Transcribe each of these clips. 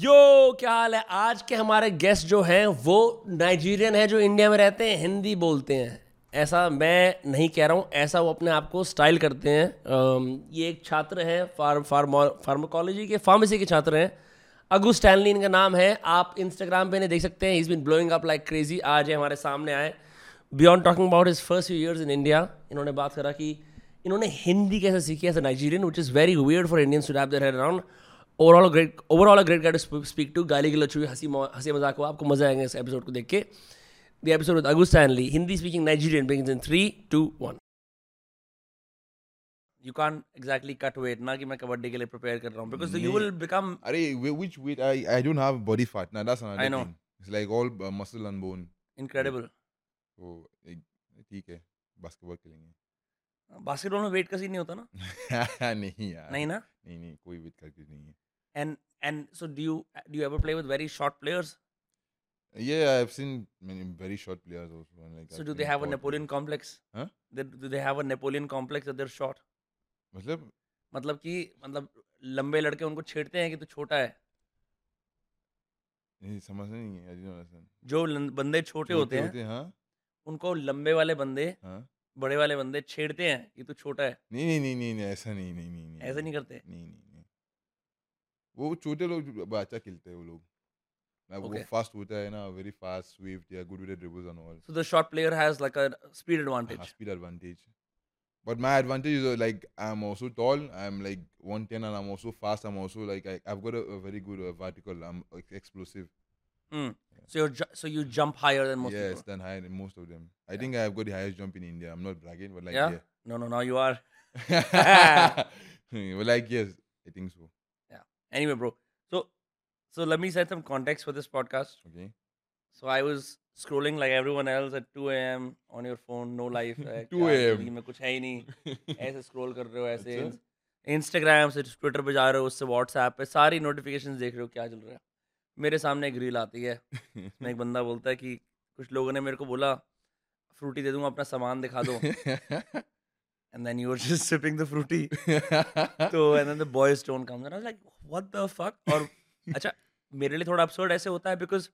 यो, क्या हाल है? आज के हमारे गेस्ट जो हैं, वो नाइजीरियन है, जो इंडिया में रहते हैं, हिंदी बोलते हैं। ऐसा मैं नहीं कह रहा हूँ, ऐसा वो अपने आप को स्टाइल करते हैं। ये एक छात्र हैं फार्म, फार्माकोलॉजी के फार्मेसी के छात्र हैं। अगू स्टैनली इनका नाम है। आप इंस्टाग्राम पे इन्हें देख सकते हैं is been blowing up like crazy आज ये हमारे सामने आए। Beyond talking about his first few years in India इन्होंने बात करा कि इन्होंने हिंदी कैसे सीखी as a Nigerian which is very weird for Indians to head around overall great overall a great guide to speak to गाली गलोच हुई हँसी हँसी मज़ाक हुआ आपको मज़ा आएगा इस एपिसोड को देख के the episode with Agu Stanley Hindi speaking Nigerian begins in three two one you can't exactly cut wait ना कि मैं कबड्डी के लिए प्रिपेयर कर रहा हूँ because you will become Are which weight? I I don't have body fat. Now that's another I know. thing. It's like all uh, muscle and bone. Incredible So like, ठीक है बास्केटबॉल खेलेंगे basketball में wait का scene नहीं होता ना? नहीं यार। नहीं ना? नहीं नहीं कोई वेट का सीन नहीं and and so do you do ever play with very short players ये I have seen many very short players also like so do they have a Napoleon complex हाँ do they have a Napoleon complex that they are short मतलब? मतलब कि मतलब लंबे लड़के उनको छेड़ते हैं कि तू छोटा है? नहीं समझ नहीं है जो बंदे छोटे होते, हैं हाँ उनको लंबे वाले बंदे हाँ। बड़े वाले बंदे छेड़ते हैं कि तू छोटा है नहीं नहीं नहीं नहीं नहीं ऐसा नहीं नहीं नहीं नहीं ऐसा नहीं करते नहीं नहीं नहीं वो छोटे लोग अच्छा खेलते हैं वो लोग Like, Okay. वो फास्ट होता है ना वेरी फास्ट स्विफ्ट या good with dribbles and all so the short player has like a speed advantage speed advantage but my advantage is uh, like i'm also tall i'm like 110 and i'm also fast i'm also like I, i've got a, a very good uh, vertical i'm like, explosive Hmm. so you are so you jump higher than most yes people than higher than most of them i think i've got the highest jump in india i'm not bragging but like yeah yeah, no no now you are but like yes i think so anyway bro so so let me set some context for this podcast okay So I was scrolling like everyone else at 2 a.m. on your phone, no life. है, 2 क्या a.m. जिंदगी में कुछ है ही नहीं ऐसे scroll कर रहे हो ऐसे अच्छा। इंस्टाग्राम से ट्विटर पे जा रहे हो उससे व्हाट्सएप पे सारी नोटिफिकेशंस देख रहे हो क्या चल रहा है मेरे सामने एक रील आती है उसमें एक बंदा बोलता है कि कुछ लोगों ने मेरे को बोला फ्रूटी दे दूँगा अपना सामान दिखा दो। And then you are just sipping the Frooti तो and then the boys tone comes and I was like what the fuck और अच्छा मेरे लिए थोड़ा absurd ऐसे होता है because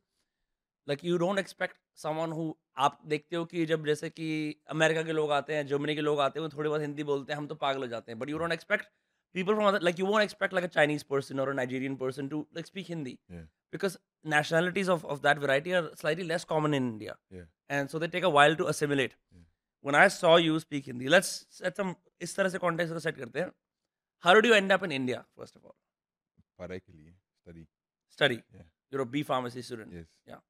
like you don't expect someone who आप देखते हो कि जब जैसे कि अमेरिका के लोग आते हैं जर्मनी के लोग आते हैं वो थोड़ी बहुत हिंदी बोलते हैं हम तो पागल हो जाते हैं but you don't expect people from other like you won't expect like a chinese person or a nigerian person to like speak hindi Yeah. because nationalities of, of that variety are slightly less common in india Yeah. and so they take a while to assimilate Yeah. when i saw you speak hindi let's set some इस तरह से context को set करते हैं how did you end up in india first of all पढ़ाई के लिए study study Yeah. you're a b pharmacy student yes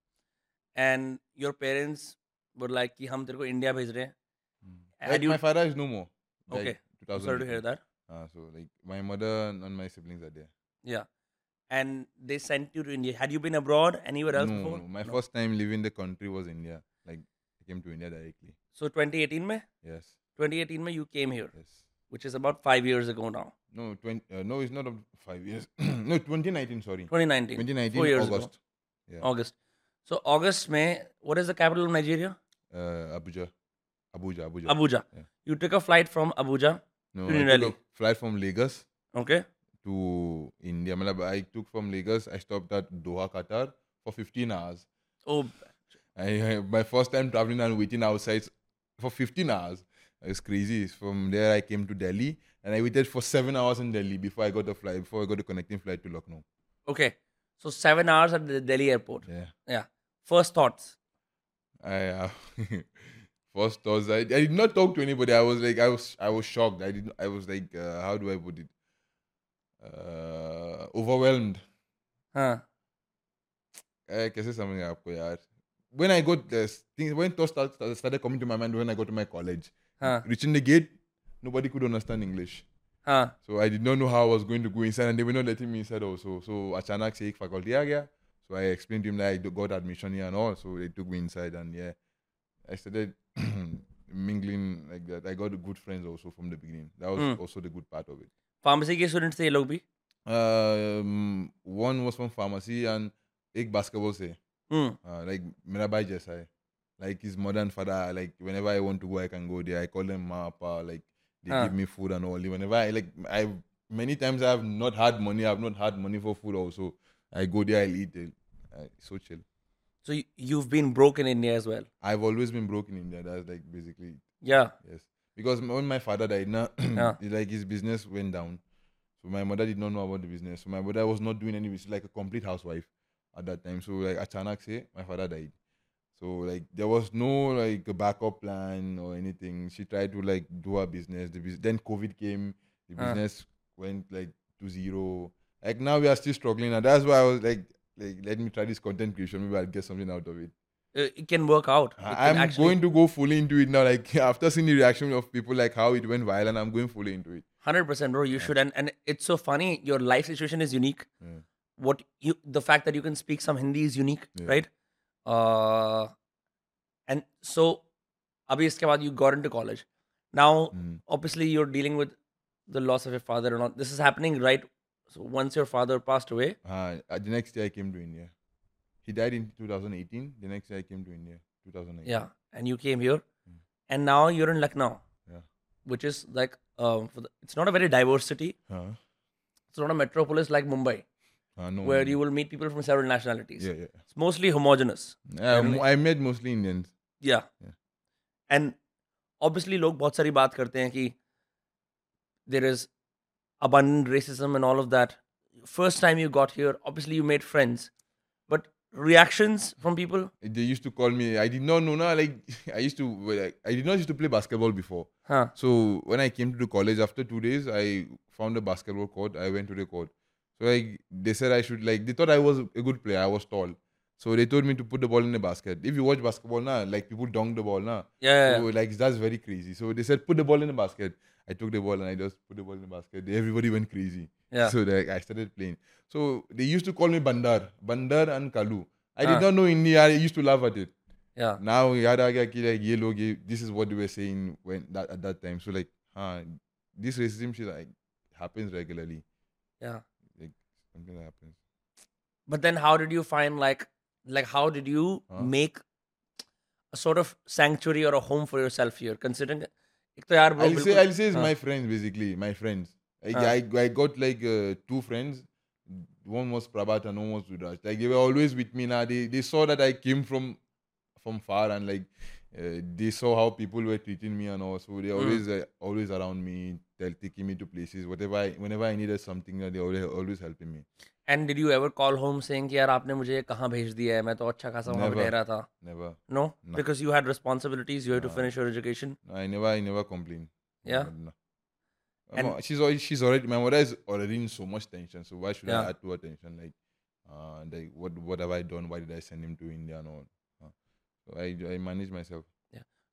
and your parents were like कि हम तेरे को इंडिया भेज रहे हैं Mm. Had like you- my father is no more Okay. like I'm sorry to hear 2018. that Uh, so like my mother and my siblings are there. Yeah. And they sent you to India. Had you been abroad anywhere else no, before? No, my no. first time leaving the country was India. Like I came to India directly. So 2018 May? Yes. 2018 May you came here. Yes. Which is about five years ago now. No, 20, uh, no, it's not five years. no, 2019, sorry. 2019. 2019, Four years August. Ago. Yeah. August. So August May, what is the capital of Nigeria? Uh, Abuja. Abuja, Abuja. Abuja. Yeah. You took a flight from Abuja no, to I New took a flight from Lagos okay to India. Malab, I took from Lagos. I stopped at Doha, Qatar for 15 hours. oh I, I my first time traveling and waiting outside for 15 hours. It's crazy. From there, I came to Delhi and I waited for seven hours in Delhi before I got the flight, before I got the connecting flight to Lucknow. okay so seven hours at the delhi airport Yeah. yeah first thoughts I uh, first was I, I did not talk to anybody. I was like I was I was shocked. I didn't I was like uh, how do I put it? Uh, overwhelmed. हाँ Eh, कैसे समझ आपको यार? When I got this things when thoughts start, start- started coming to my mind when I got to my college. हाँ Reaching the gate, nobody could understand English. हाँ So I did not know how I was going to go inside, and they were not letting me inside also. So अचानक से एक faculty आ गया. So I explained to him that I do- got admission here and all. So they took me inside, and yeah, I started mingling like that. I got good friends also from the beginning. That was Hmm. also the good part of it. Pharmacy के students थे ये लोग भी Um, one was from pharmacy and एक basketball से. हम्म Uh, like मेरा भाई जैसा है. Like his mother and father, like whenever I want to go, I can go there. I call them ma, pa, like they Ah. give me food and all. Whenever I like, I many times I have not had money. I have not had money for food also. I go there, I'll eat it. Uh, so chill. So you, you've been broke in India as well. I've always been broke in India. That's like basically Yeah. yes. Because when my father died, now Yeah. like his business went down. So my mother did not know about the business. So my mother was not doing any business, like a complete housewife at that time. So like Achanak say, my father died. So like there was no like a backup plan or anything. She tried to like do her business. The bus- then COVID came. The Ah. business went like to zero. Like now we are still struggling. And that's why I was like, like let me try this content creation. Maybe I'll get something out of it. Uh, it can work out. It I'm actually- going to go fully into it now. Like after seeing the reaction of people, like how it went viral, I'm going fully into it. Hundred percent, bro. You should, and and it's so funny. Your life situation is unique. Yeah. What you, the fact that you can speak some Hindi is unique, Yeah. right? Uh, and so, abhi iske baad you got into college. Now, Mm. obviously, you're dealing with the loss of your father and all. This is happening right. So once your father passed away, Uh, uh, the next year I came to India. He died in 2018. The next year I came to India, 2019. yeah, and you came here, Mm. and now you're in Lucknow, Yeah. which is like um, for the, it's not a very diverse city. Huh? It's not a metropolis like Mumbai, Uh, no. where no. you will meet people from several nationalities. Yeah, yeah. It's mostly homogenous. Uh, mo- I met mostly Indians. Yeah. Yeah. And obviously लोग बहुत सारी बात करते हैं कि there is abundant racism and all of that. First time you got here, obviously you made friends, but reactions from people, They used to call me. I did not know. No, like I used to. Like, I did not used to play basketball before. huh? So when I came to the college after two days, I found a basketball court. I went to the court. So like they said I should like they thought I was a good player. I was tall. So they told me to put the ball in the basket. If you watch basketball now, like people dunk the ball now. Yeah, yeah, So like that's very crazy. So they said put the ball in the basket. I took the ball and I just put the ball in the basket. Everybody went crazy. yeah. So like I started playing. So they used to call me Bandar, Bandar and Kalu. I Ah. did not know India. I used to laugh at it. yeah. Now yaad aa gaya ki like this is what they were saying when that at that time. So like, huh, this racism shit like happens regularly. Yeah. Like something that happens. But then how did you find like like how did you Huh? make a sort of sanctuary or a home for yourself here? Considering एक तो यार bro I'll say बिल्कुल- I'll say it's हाँ. my friends basically. My friends. I, Ah. I, I got like uh, two friends. One was Prabhat and one was Rudraj. Like they were always with me. Now they, they saw that I came from from far and like uh, they saw how people were treating me and all. So they always uh, always around me, tell, taking me to places. Whatever I, whenever I needed something, uh, they always always helping me. And did you ever call home saying कि यार आपने मुझे कहाँ भेज दिया है मैं तो अच्छा खासा वहाँ पे Never. रह रहा था Never. No, No. because you had responsibilities. You had to No. finish your education. I never I never complain. Yeah? Never, no. And- Um, she's already she's already my mother is already in so much tension. So why should Yeah. I add to her tension? Like, uh, like what what have I done? Why did I send him to India and all? Uh, so I I manage myself.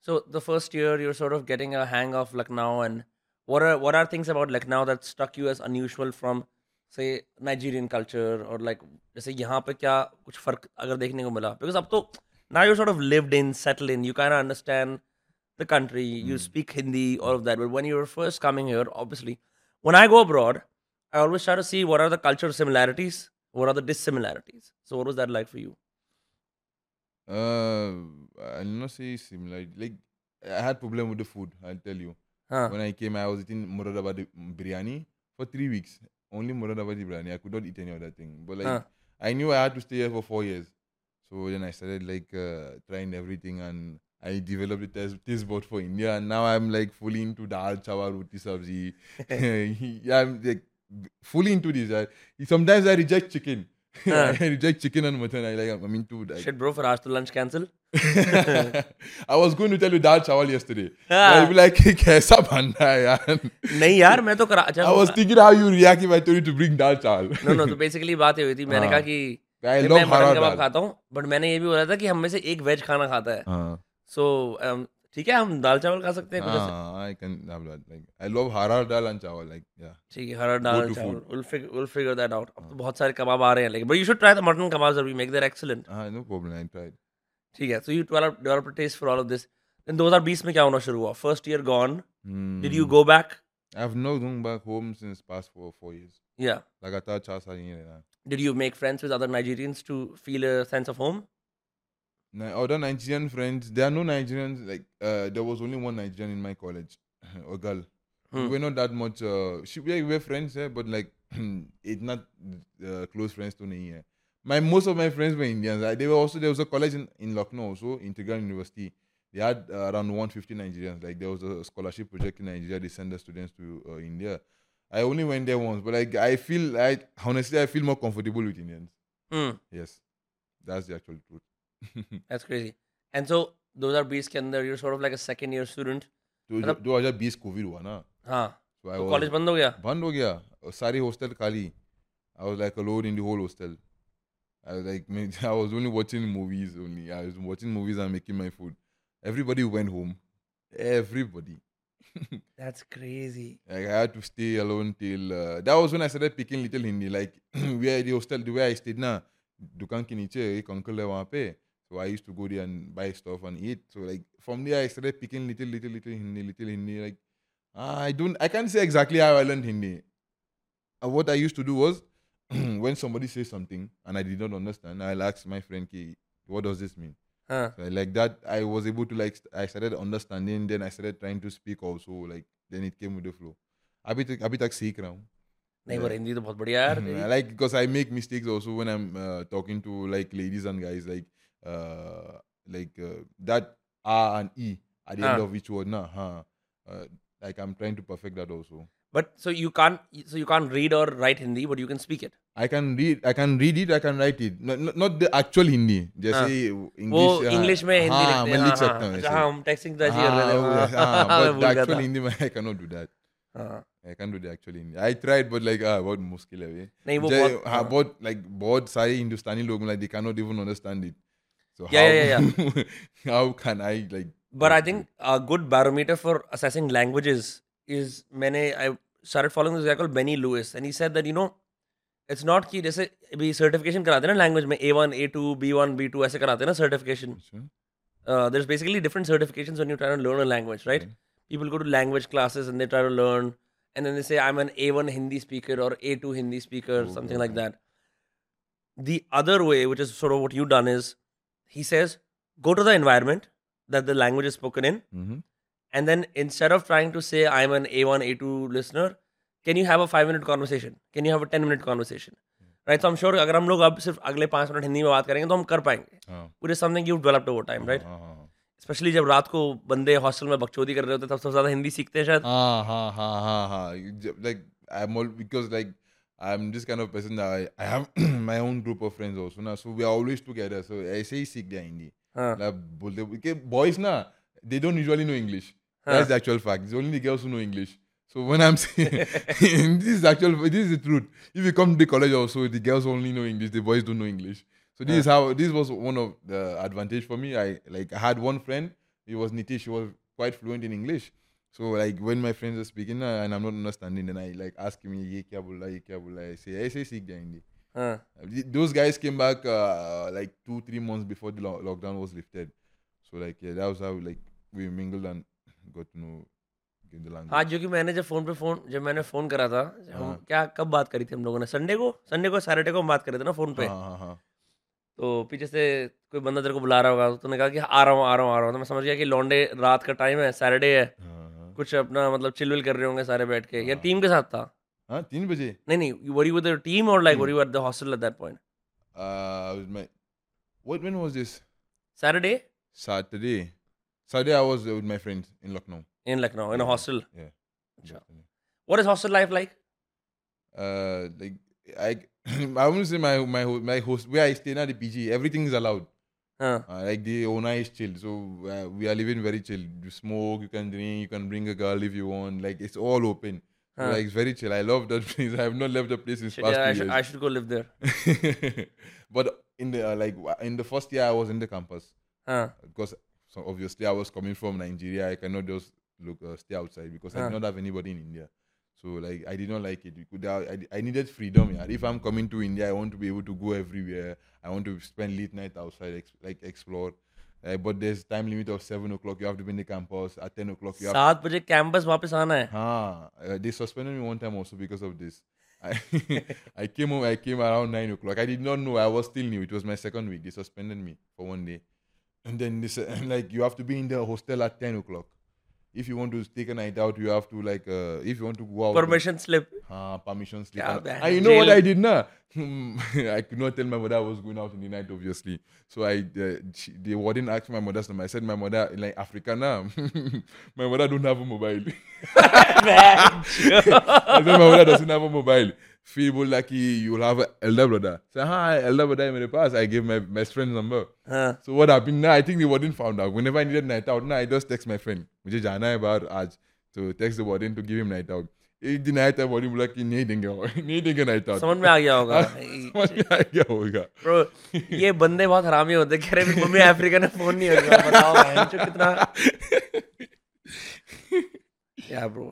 So the first year, you're sort of getting a hang of Lucknow, and what are what are things about Lucknow that struck you as unusual from, say, Nigerian culture or like जैसे यहाँ पे क्या कुछ फर्क अगर देखने को मिला? Because अब तो now you're sort of lived in, settled in, you kind of understand the country, you speak Hindi, all of that. But when you were first coming here, obviously, when I go abroad, I always try to see what are the cultural similarities, what are the dissimilarities. So what was that like for you? Uh, I'll not say similar. Like I had problem with the food. I'll tell you. Huh? When I came, I was eating Muradabadi biryani for three weeks. Only Muradabadi biryani. I could not eat any other thing. But like Huh. I knew I had to stay here for four years. So then I started like uh, trying everything and I developed the taste, taste bud for India. And now I'm like fully into dal, chawar, roti, sabzi. yeah, I'm like fully into this. I, sometimes I reject chicken. I reject chicken and mutton. I like I'm into like, Shit, bro, for आज तो lunch cancel. I was going to tell you dal chawal yesterday. हाँ. I'll be like, कैसा बनना है यार? नहीं यार मैं तो करा अच्छा I was thinking how you react if I told you to bring dal chawal. No no तो बेसिकली बात ये हुई थी मैंने हाँ. कहा कि I मैं love मटन हरा कबाब. खाता हूँ बट मैंने ये भी बोला था कि हम में से एक वेज खाना खाता है हाँ. सो ठीक है हम दाल चावल खा सकते हैं कुछ ऐसे? Ah, I can have that. Like I love hara dal and chawal. Like yeah. ठीक है हरा दाल to चावल food. Will figure will figure that out अब तो बहुत सारे कबाब आ रहे हैं लेकिन but you should try the mutton kebab we make there excellent Ah, no problem. I tried. ठीक है so you develop develop taste for all of this in 2020 में क्या होना शुरू हुआ first year gone did you Hmm. Go back I've not gone back home since past four four years. या Like I thought chasa na. Did you make friends with other Nigerians to feel a sense of home Ni- other Nigerian friends. There are no Nigerians. Like uh, there was only one Nigerian in my college, a girl. Hmm. We are not that much. Uh, she, we were friends, eh, but like it's not uh, close friends to me. Eh. My most of my friends were Indians. They were also there was a college in, in Lucknow, also Integral University. They had uh, around 150 Nigerians. Like there was a scholarship project in Nigeria. They send the students to uh, India. I only went there once, but like I feel like honestly, I feel more comfortable with Indians. Hmm. Yes, that's the actual truth. that's crazy. And so those are beats के अंदर you're sort of like a second year student. तो जो- 2020 Covid हुआ ना हाँ so I तो was- college बंद हो गया बंद हो गया और सारी हॉस्टल खाली I was like alone in the whole hostel. I was like I was only watching movies only. I was watching movies and making my food. Everybody went home. Everybody. That's crazy. Like I had to stay alone till uh, that was when I started picking little Hindi. Like where the hostel, the way I stayed now, दुकान के नीचे एक uncle है वहाँ पे. So I used to go there and buy stuff and eat. So like from there I started picking little, little, little Hindi, little Hindi. Like ah, I don't, I can't say exactly how I learned Hindi. Uh, what I used to do was when somebody says something and I did not understand, I'll ask my friend, "Ki, what does this mean? हाँ So, like that, I was able to like st- I started understanding. Then I started trying to speak also. Like then it came with the flow. अभी तक अभी तक सीख रहा हूँ. नहीं वो हिंदी तो बहुत बढ़िया है यार I तेरी like because I make mistakes also when I'm uh, talking to like ladies and guys like uh, like uh, that R and E at the end Huh. of each word. Nah, huh. Uh, like I'm trying to perfect that also. but so you can't so you can't read or write Hindi but you can speak it I can read. I can read it. I can write it. Not, not, not the actual Hindi. जैसे वो English. uh, English में हिंदी हाँ, लिखते मैं हैं लिख हाँ, सकता हाँ, हूँ अच्छा, ऐसे. हाँ हम टेक्सिंग तो ऐसे ही कर रहे हाँ, थे हाँ, हाँ, मैं but भूल the गया actual था Hindi में I cannot do that. हाँ I can't do the actual Hindi. I tried, but like ah, बहुत मुश्किल है ये. नहीं वो जै- बहुत हाँ बहुत like बहुत सारे हिंदुस्तानी लोग like they cannot even understand it. So Yeah, how yeah, how can I like? But I think a good barometer for assessing languages is मैंने I started following this guy called Benny Lewis and he said that you know it's not कि जैसे अभी certification कराते हैं ना language में A1, A2, B1, B2 ऐसे कराते हैं ना certification. Sure. Uh, there's basically different certifications when you try to learn a language, right? Okay. People go to language classes and they try to learn and then they say I'm an A1 Hindi speaker or A2 Hindi speaker, Oh, something like okay. that. The other way, which is sort of what you've done, is he says go to the environment that the language is spoken in Mhm. and then instead of trying to say i'm an a1 a2 listener can you have a 5 minute conversation can you have a 10 minute conversation right so i'm sure अगर हम लोग अब सिर्फ़ अगले पाँच minute Hindi में बात करेंगे तो हम कर पाएँगे हाँ, you've developed over time right हाँ, हाँ, हाँ. स्पेशली जब रात को बंदे हॉस्टल में बकचोदी कर रहे होते हैं तब सबसे ज़्यादा हिंदी सीखते हैं शायद हाँ, हाँ, हाँ, हाँ, हाँ. Ju- Like I'm all because like I'm this kind of person that I, I have my own group of friends also now, so we are always together. So ऐसे ही सीख गया हिंदी. हाँ Like बोलते because boys ना they don't usually know English. That's the actual fact. It's only the girls who know English. So when I'm saying this is actual, this is the truth. If you come to the college also, the girls only know English. The boys don't know English. So this is how this was one of the advantage for me. I like I had one friend. He was Nitish. He was quite fluent in English. So like when my friends are speaking uh, and I'm not understanding, then I like ask him, "Ye kya bola? Ye kya bola?" I say, "I say seek the Hindi." हाँ Uh, Those guys came back uh, like two, three months before the lo- lockdown was lifted. So like yeah, that was how like we mingled and got to know the language. हाँ जो कि मैंने जब phone पे phone जब मैंने phone करा था हम हाँ। क्या कब बात करी थी हम लोगों ने संडे को संडे को सैटरडे को हम बात करे थे ना फ़ोन पे हाँ हाँ हाँ तो पीछे से कोई बंदा तेरे को बुला रहा होगा तो तूने कहा कि आ रहा हूँ आ रहा हूँ आ रहा हूँ तो मैं समझ गया कि लौंडे रात का टाइम है सैटरडे है हाँ हाँ कुछ अपना मतलब चिल कर रहे होंगे सारे बैठ के या टीम के साथ था? हाँ तीन बजे। नहीं नहीं वरी वर टीम और like worry were the hostel at that point what when was this Saturday Saturday Saturday I was with my friends in Lucknow in Lucknow in a hostel yeah अच्छा what is hostel life like I I would say my my my host where I stay ना the PG everything is allowed हाँ Uh, like the owner is chill, so uh, we are living very chill. You smoke, you can drink, you can bring a girl if you want. Like it's all open. So, Huh. like it's very chill. I love that place. I have not left the place in past yeah, I, should. I should go live there but in the uh, like in the first year I was in the campus हाँ because so obviously I was coming from Nigeria. I cannot just look uh, stay outside because I Huh. did not have anybody in India. So like I did not like it. You could, I, I needed freedom. Yeah. If I'm coming to India, I want to be able to go everywhere. I want to spend late night outside, ex- like explore. Uh, but there's time limit of seven o'clock. You have to be in the campus at ten o'clock. You have सात बजे campus वापस आना है Ah, uh, they suspended me one time also because of this. I, I came home. I came around nine o'clock. I did not know. I was still new. It was my second week. They suspended me for one day, and then this like you have to be in the hostel at ten o'clock. if you want to take a night out, you have to like uh, if you want to go out. Permission slip. हाँ permission slip. I you know jail. what I did nah? Hmm, I could not tell my mother I was going out in the night obviously. So I uh, she, the warden asked my mother's number. I said my mother in like Africana. my mother don't have a mobile. I said my mother doesn't have a mobile Feel lucky you'll have an elder brother. Say, hi, elder brother in the past. I gave my best friend's number. हाँ So what happened now? I think the warden found out. Whenever I needed night out, now I just text my friend. मुझे जाना है बाहर आज. So text the warden to give him night out. एक दिन आया था warden बोला कि नहीं देंगे नहीं देंगे night out. समझ में आ गया होगा समझ में आ गया होगा. ब्रो ये बंदे बहुत हरामी होते हैं कह रहे मेरी मम्मी अफ्रीका ने फोन नहीं होगा बताओ बहन चो कितना yeah bro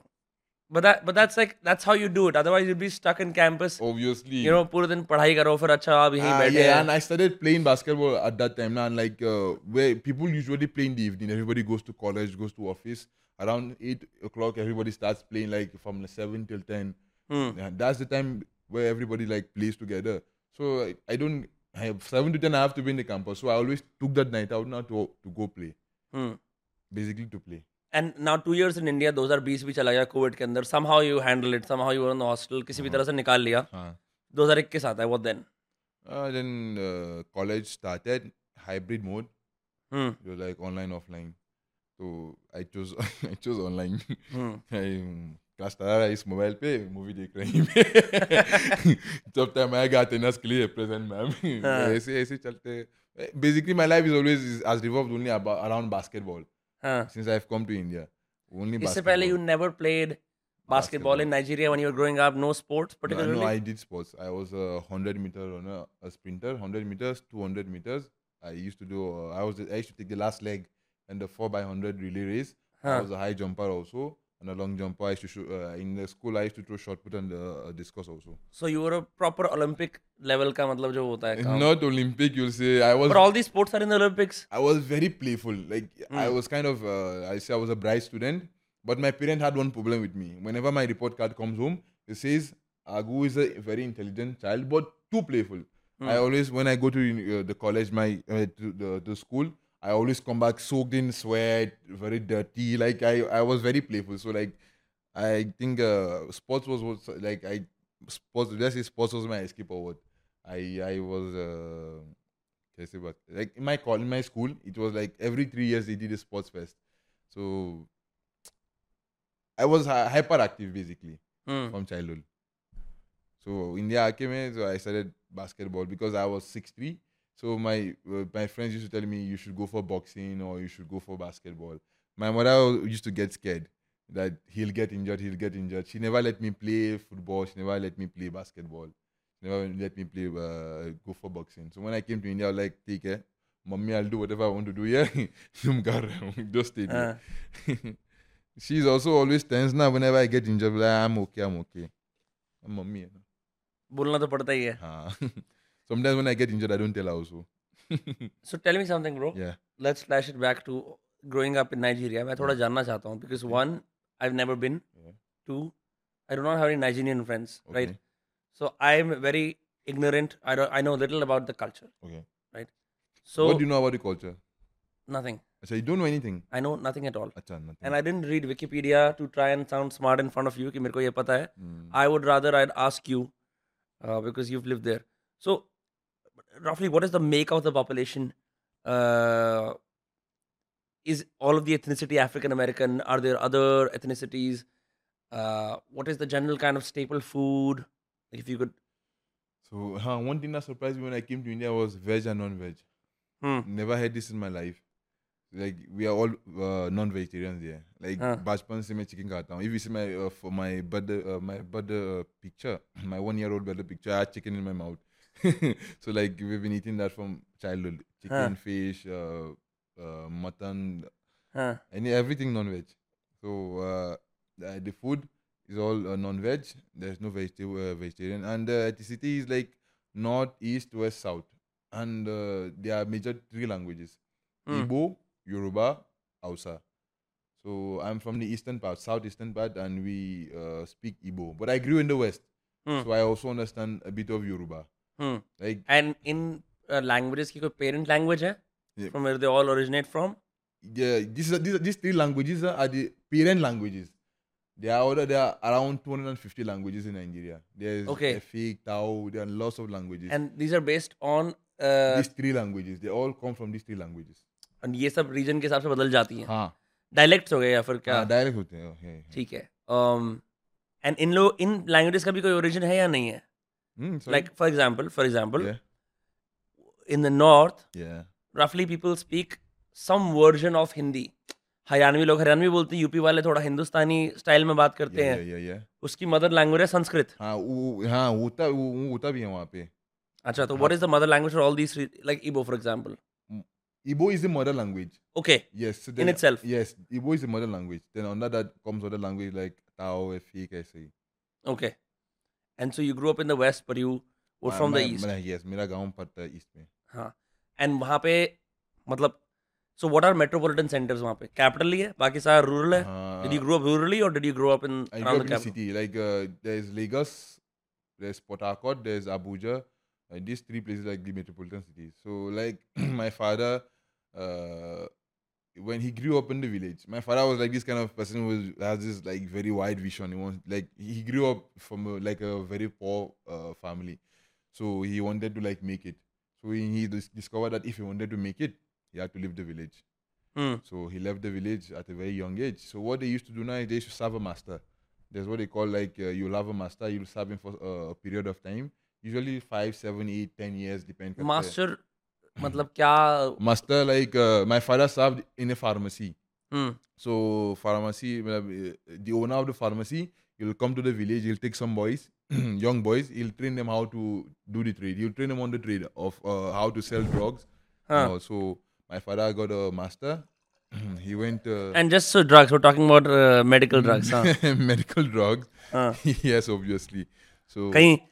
but that but that's like that's how you do it otherwise you'd be stuck in campus Obviously. you know पूरे दिन पढ़ाई करो फिर अच्छा आप यहीं Ah, बैठे yeah, हैं and I started playing basketball at that time now, and like uh, where people usually play in the evening. Everybody goes to college, goes to office. Around eight o'clock, everybody starts playing like from seven till ten. Hmm. Yeah, that's the time where everybody like plays together. So I, I don't I have seven to ten. I have to be in the campus. So I always took that night out now to to go play, Hmm. basically to play. And now two years in India 2020 भी चला गया Covid के अंदर. Somehow you handle it somehow you in hostel किसी भी तरह से निकाल लिया. दो हज़ार इक्कीस आता है वो then then college started hybrid mode जो लाइक ऑनलाइन ऑफलाइन तो I choose I choose online class चला रहा है इस मोबाइल पे मूवी देख रही हूँ जब तक मैं गाते ना उसके लिए प्रेजेंट मैम ऐसे ऐसे चलते basically my life is always आज revolve only around basketball basketball हाँ since I've come to India only इससे पहले you basketball. never played basketball in Nigeria when you were growing up no sports no, particularly no, I did sports. I was a hundred meter runner, a sprinter, hundred meters, two hundred meters. I used to do. Uh, I was. I used to take the last leg and the four by hundred relay race. I Huh. was a high jumper also, and a long jumper. I used to shoot uh, in the school. I used to throw shot put and uh, discus also. so you were a proper Olympic level का मतलब जो होता है काम Not Olympic, you'll say. I was. but all these sports are in the Olympics I was very playful. Like I Hmm. was kind of. Uh, I say I was a bright student, but my parent had one problem with me. Whenever my report card comes home, it says Agu is a very intelligent child, but too playful. I Hmm. always, when I go to uh, the college, my uh, to the, the school, I always come back soaked in sweat, very dirty. Like I, I was very playful. So like, I think uh, sports was, was like I sports. Let's say sports was my escape or what. I I was uh, I say what like in my college, in my school, it was like every three years they did a sports fest. So I was hyperactive basically mm. from childhood. So in the Akeme, so I started basketball because I was six three. so my uh, my friends used to tell me you should go for boxing or you should go for basketball my mother used to get scared that he'll get injured he'll get injured she never let me play football she never let me play basketball never let me play uh, go for boxing. So when I came to India, I was like, take care. Mommy, I'll do whatever I want to do here. Tum kar raha hu, Just stay there. She's also always tense now. Whenever I get injured, like, I'm okay, I'm okay. I'm mommy. hai na. बोलना तो पड़ता ही है हाँ. Sometimes when I get injured, I don't tell her also. so tell me something bro yeah. let's flash it back to growing up in Nigeria मैं थोड़ा जानना चाहता हूँ because one I've never been Yeah. two I do not have any Nigerian friends right Okay. so I'm very ignorant I don't I know little about the culture Okay. so what do you know about the culture? nothing So you don't know anything? I know nothing at all Acha, nothing. and I didn't read Wikipedia to try and sound smart in front of you कि मेरे को ये पता है Hmm. I would rather I'd ask you uh, because you've lived there. So, roughly what is the make of the population? Uh, is all of the ethnicity African American? Are there other ethnicities? Uh, what is the general kind of staple food? If you could. So huh, one thing that surprised me when I came to India was veg and non-veg. Hmm. Never had this in my life. Like we are all uh, non-vegetarians here. Like huh. Bajpan chicken khata If you see my uh, for my brother uh, my brother uh, picture, my one-year-old brother picture, I had chicken in my mouth. so like we've been eating that from childhood. Chicken, fish, uh, uh, mutton, huh, any everything non-veg. So uh, the, the food is all uh, non-veg. There's no vegeta- uh, vegetarian, and the ethnicity is like north, east, west, south, and uh, there are major three languages: Hmm. Igbo, Yoruba, Hausa. So I'm from the eastern part, southeastern part, and we uh, speak Igbo. But I grew in the west, Hmm. so I also understand a bit of Yoruba. Hmm. Like and in uh, की कोई parent language है originate from? yeah, these are, these, are, these three languages are the parent languages. There are other, there are around 250 languages in Nigeria. There's Okay. Efik, Tao, there are lots of languages. And these are based on uh, these three languages, they all come from these three languages. and ये सब reason के हिसाब से बदल जाती हैं हाँ, dialects हो गए या फिर क्या हाँ डायरेक्ट होते हैं. ठीक है um, एंड इन लोग इन लैंग्वेजेस का भी कोई ओरिजिन है या नहीं है Sorry? Like for example for example yeah, in the north yeah. रफली people speak some version of Hindi Haryanvi लोग हरियाणवी बोलते हैं यूपी वाले थोड़ा हिंदुस्तानी स्टाइल में बात करते Yeah, हैं yeah, yeah. उसकी मदर लैंग्वेज है संस्कृत हाँ हाँ होता होता भी है वहाँ पे अच्छा तो what is the mother language for all these like Igbo for example Igbo is the mother language. Okay Yes. so In then- itself. Yes, Igbo is the mother language. Then under that comes other language like Tao, Efik, ऐसे ही. Okay and so you grow up in the west पर you were from the east yes मेरा गाँव पड़ता है east में। हाँ and वहाँ पे मतलब so what are metropolitan centres वहाँ पे? कैपिटल ही है बाकी सारा रूरल है। Did you grow up rurally और did you grow up in around the city like there is Lagos there is port there is Abuja this three places like the metropolitan cities so like my father when he grew up in the village, my father was like this kind of person who has this like very wide vision. He wants like he grew up from a, like a very poor uh, family, so he wanted to like make it. So he, he discovered that if he wanted to make it, he had to leave the village. Hmm. So he left the village at a very young age. So what they used to do now is they used to serve a master. There's what they call like uh, you'll have a master, you'll serve him for uh, a period of time, usually five, seven, eight, ten years, depending. Master मतलब क्या मस्तर like my father साहब in a pharmacy. Hmm. So pharmacy मतलब the owner of the pharmacy will come to village village take some boys young boys will train them how to do the trade you train them on the trade of how to sell drugs so my father got a master he went uh, and just so drugs we're talking about uh, medical drugs huh? medical drugs. Huh. yes obviously. So कहीं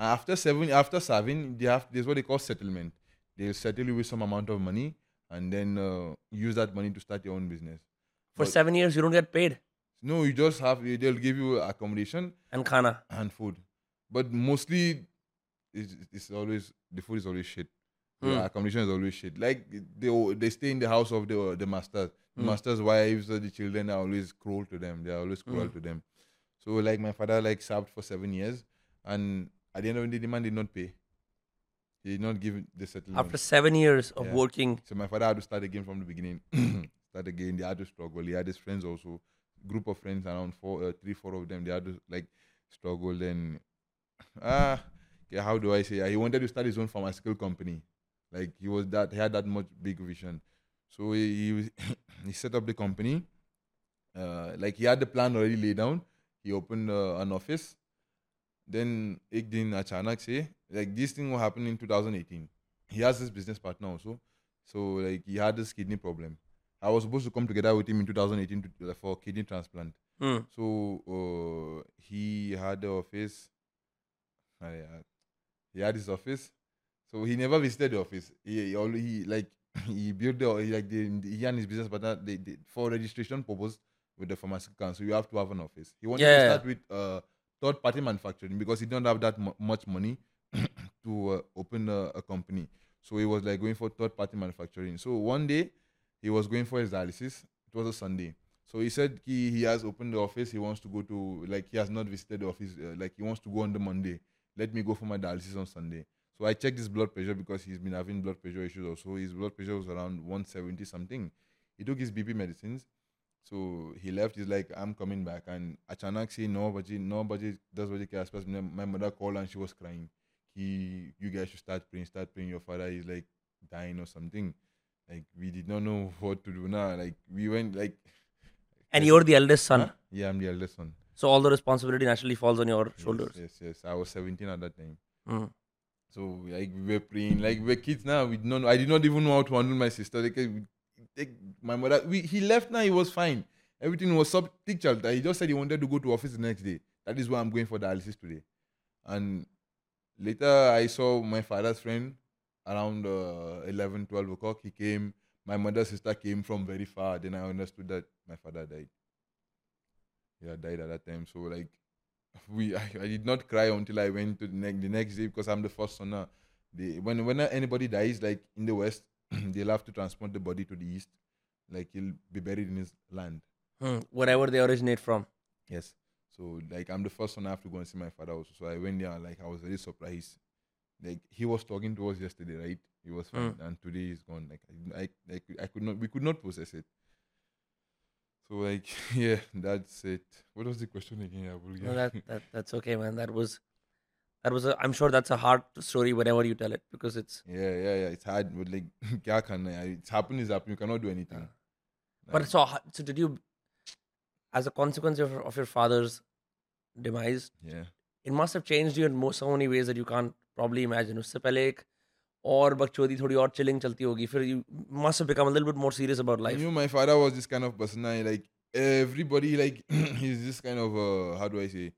And after seven, after serving, they have there's what they call settlement. They'll settle you with some amount of money, and then uh, use that money to start your own business. for But- seven years you don't get paid No, you just have they'll give you accommodation and khana. and food, but mostly it's, it's always the food is always shit. The Hmm. accommodation is always shit. Like they they stay in the house of the the masters. The Hmm. masters' wives or the children are always cruel to them. They are always cruel Hmm. to them. So like my father like served for seven years, and at the end of the day, the man did not pay. He did not give the settlement. After seven years of Yeah. working, So my father had to start again from the beginning. start again. They had to struggle. He had his friends also, group of friends around four, uh, three, four of them. They had to like struggle. Then, ah, yeah, how do I say? He wanted to start his own pharmaceutical company. Like he was that he had that much big vision. So he he, he set up the company. Uh, like he had the plan already laid down. He opened uh, an office. Then एक दिन अचानक से like this thing will happen in 2018. He has this business partner also. So like he had this kidney problem. I was supposed to come together with him in 2018 to, for kidney transplant. hmm, So uh, he had the office. uh, yeah, he had his office. So he never visited the office. He, he, always, he like he built the he, like the, he and his business partner they, they for registration purpose with the pharmaceutical council you have to have an office. He wanted Yeah. to start with uh, third party manufacturing because he don't have that mu- much money to uh, open a, a company. So he was like going for third party manufacturing. So one day he was going for his dialysis. It was a Sunday. So he said he, he has opened the office. He wants to go to like he has not visited the office. Uh, like he wants to go on the Monday. Let me go for my dialysis on Sunday. So I checked his blood pressure because he's been having blood pressure issues also. His blood pressure was around 170 something. He took his BP medicines. So he left. He's like, I'm coming back. And Achanak say no, but no, but does what के आसपास my my mother called and she was crying. He, you guys should start praying. Start praying. Your father is like dying or something. Like we did not know what to do now. Like we went like. and Yes. you're the eldest son, Huh? Yeah, I'm the eldest son. so all the responsibility naturally falls on your Yes, shoulders. Yes, yes. I was 17 at that time. Hmm. So like we were praying, like we were kids now. We don't. I did not even know how to handle my sister. Like, like my mother, we, he left now. He was fine. Everything was sub tick chalta. He just said he wanted to go to office the next day. That is why I'm going for dialysis today. And later I saw my father's friend around uh, 11, 12 o'clock. He came. My mother's sister came from very far. Then I understood that my father died. Yeah, died at that time. So like, we I, I did not cry until I went to the next the next day because I'm the first son. When when anybody dies, like in the west, they'll have to transport the body to the east. Like he'll be buried in his land. Hmm. Wherever they originate from. Yes. So like I'm the first one I have to go and see my father also. So I went there like I was very surprised. Like he was talking to us yesterday, right? He was fine, and today he's gone. Like I, I, like I could not, we could not process it. So like yeah, that's it. What was the question again? I will get. No, that, that that's okay, man. That was that was a, I'm sure that's a hard story whenever you tell it because it's yeah, yeah, yeah. It's hard, but like, kya karna hai? It's happened. Is happened. You cannot do anything. But so ho- so did you, as a consequence of, of your father's demise, Yeah. it must have changed you in most so many ways that you can't probably imagine. उससे पहले एक और बकचोदी थोड़ी और chilling चलती होगी. फिर you must have become a little bit more serious about life. You know, my father was this kind of person. I like everybody. Like he's this kind of uh, how do I say?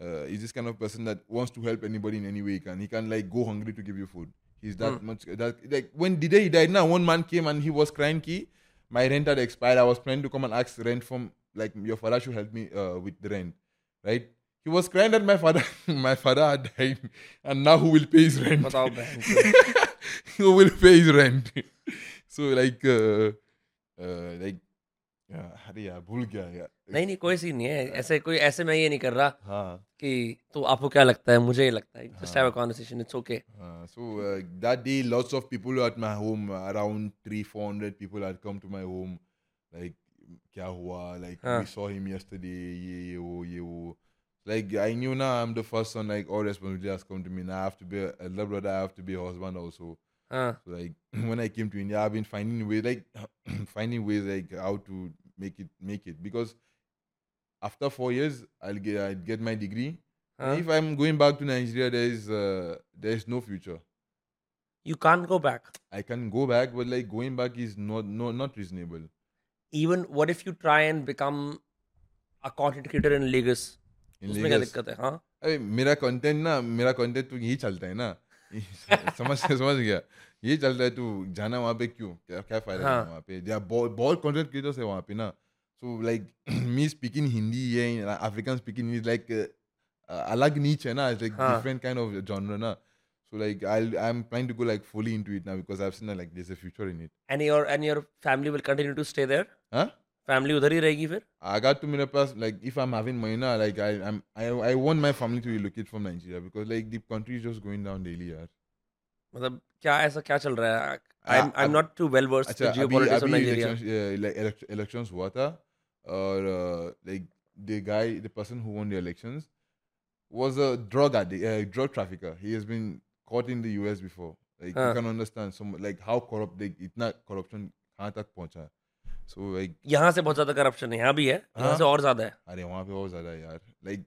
uh, he's this kind of person that wants to help anybody in any way he can. He can like go hungry to give you food. He's that mm. much that like when the day he died now, one man came and he was crying key. My rent had expired. I was planning to come and ask rent from like your father should help me uh, with the rent. Right? He was crying that my father my father had died and now who will pay his rent? who will pay his rent? so like uh, uh like yeah, yeah, Bulgaria. नहीं नहीं कोई scene नहीं है ऐसे कोई ऐसे मैं ये नहीं कर रहा हाँ. कि तो आपको क्या लगता है मुझे ये लगता है okay Uh, so uh, that day, lots of people at my home, around three, four hundred people had come to my home. Like, kya hua? Like, Huh. we saw him yesterday. Ye, ye, wo, ye, wo. Like, I knew now I'm the first son. Like, all responsibility has come to me. Now I have to be a elder brother. I have to be a husband also. हाँ So, like, when I came to India, I've been finding ways, like, finding ways like how to make it, make it. Because after four years, I'll get, I'll get my degree. Huh? If I'm going back to Nigeria, there is, uh, there is no future. you can't go back I can go back, but like going back is not no not reasonable. even what if you try and become a content creator in Lagos In उसमें क्या Lagos, दिक्कत है हाँ अरे मेरा content ना मेरा content तो यही चलता है ना समझ समझ गया यही चलता है तू जाना वहाँ पे क्यों क्या क्या फायदा हाँ. है वहाँ पे या बहुत बहुत कंटेंट क्रिएटर्स है वहाँ पे ना so like me speaking Hindi here, yeah, like, African speaking is like uh, uh, I like niche eh, now. It's like huh. different kind of genre now. So like I I'm planning to go like fully into it now because I've seen that like there's a future in it. And your and your family will continue to stay there. Huh? Family उधर ही रहेगी फिर अगर तो मेरे पास like if I am having महीना like I am I I want my family to relocate from Nigeria because like the country is just going down daily यार मतलब क्या ऐसा क्या चल रहा है I am not too well versed geopolitics of Nigeria elections हुआ था uh, like the guy the person who won the elections was a drug addict, uh, drug trafficker. He has been caught in the US before. Like हाँ. you can understand some like how corrupt like इतना corruption कहाँ तक पहुँचा. So like यहाँ से बहुत ज्यादा corruption है यहाँ भी है यहाँ हाँ. से और ज्यादा है अरे वहाँ पे बहुत ज़्यादा है यार like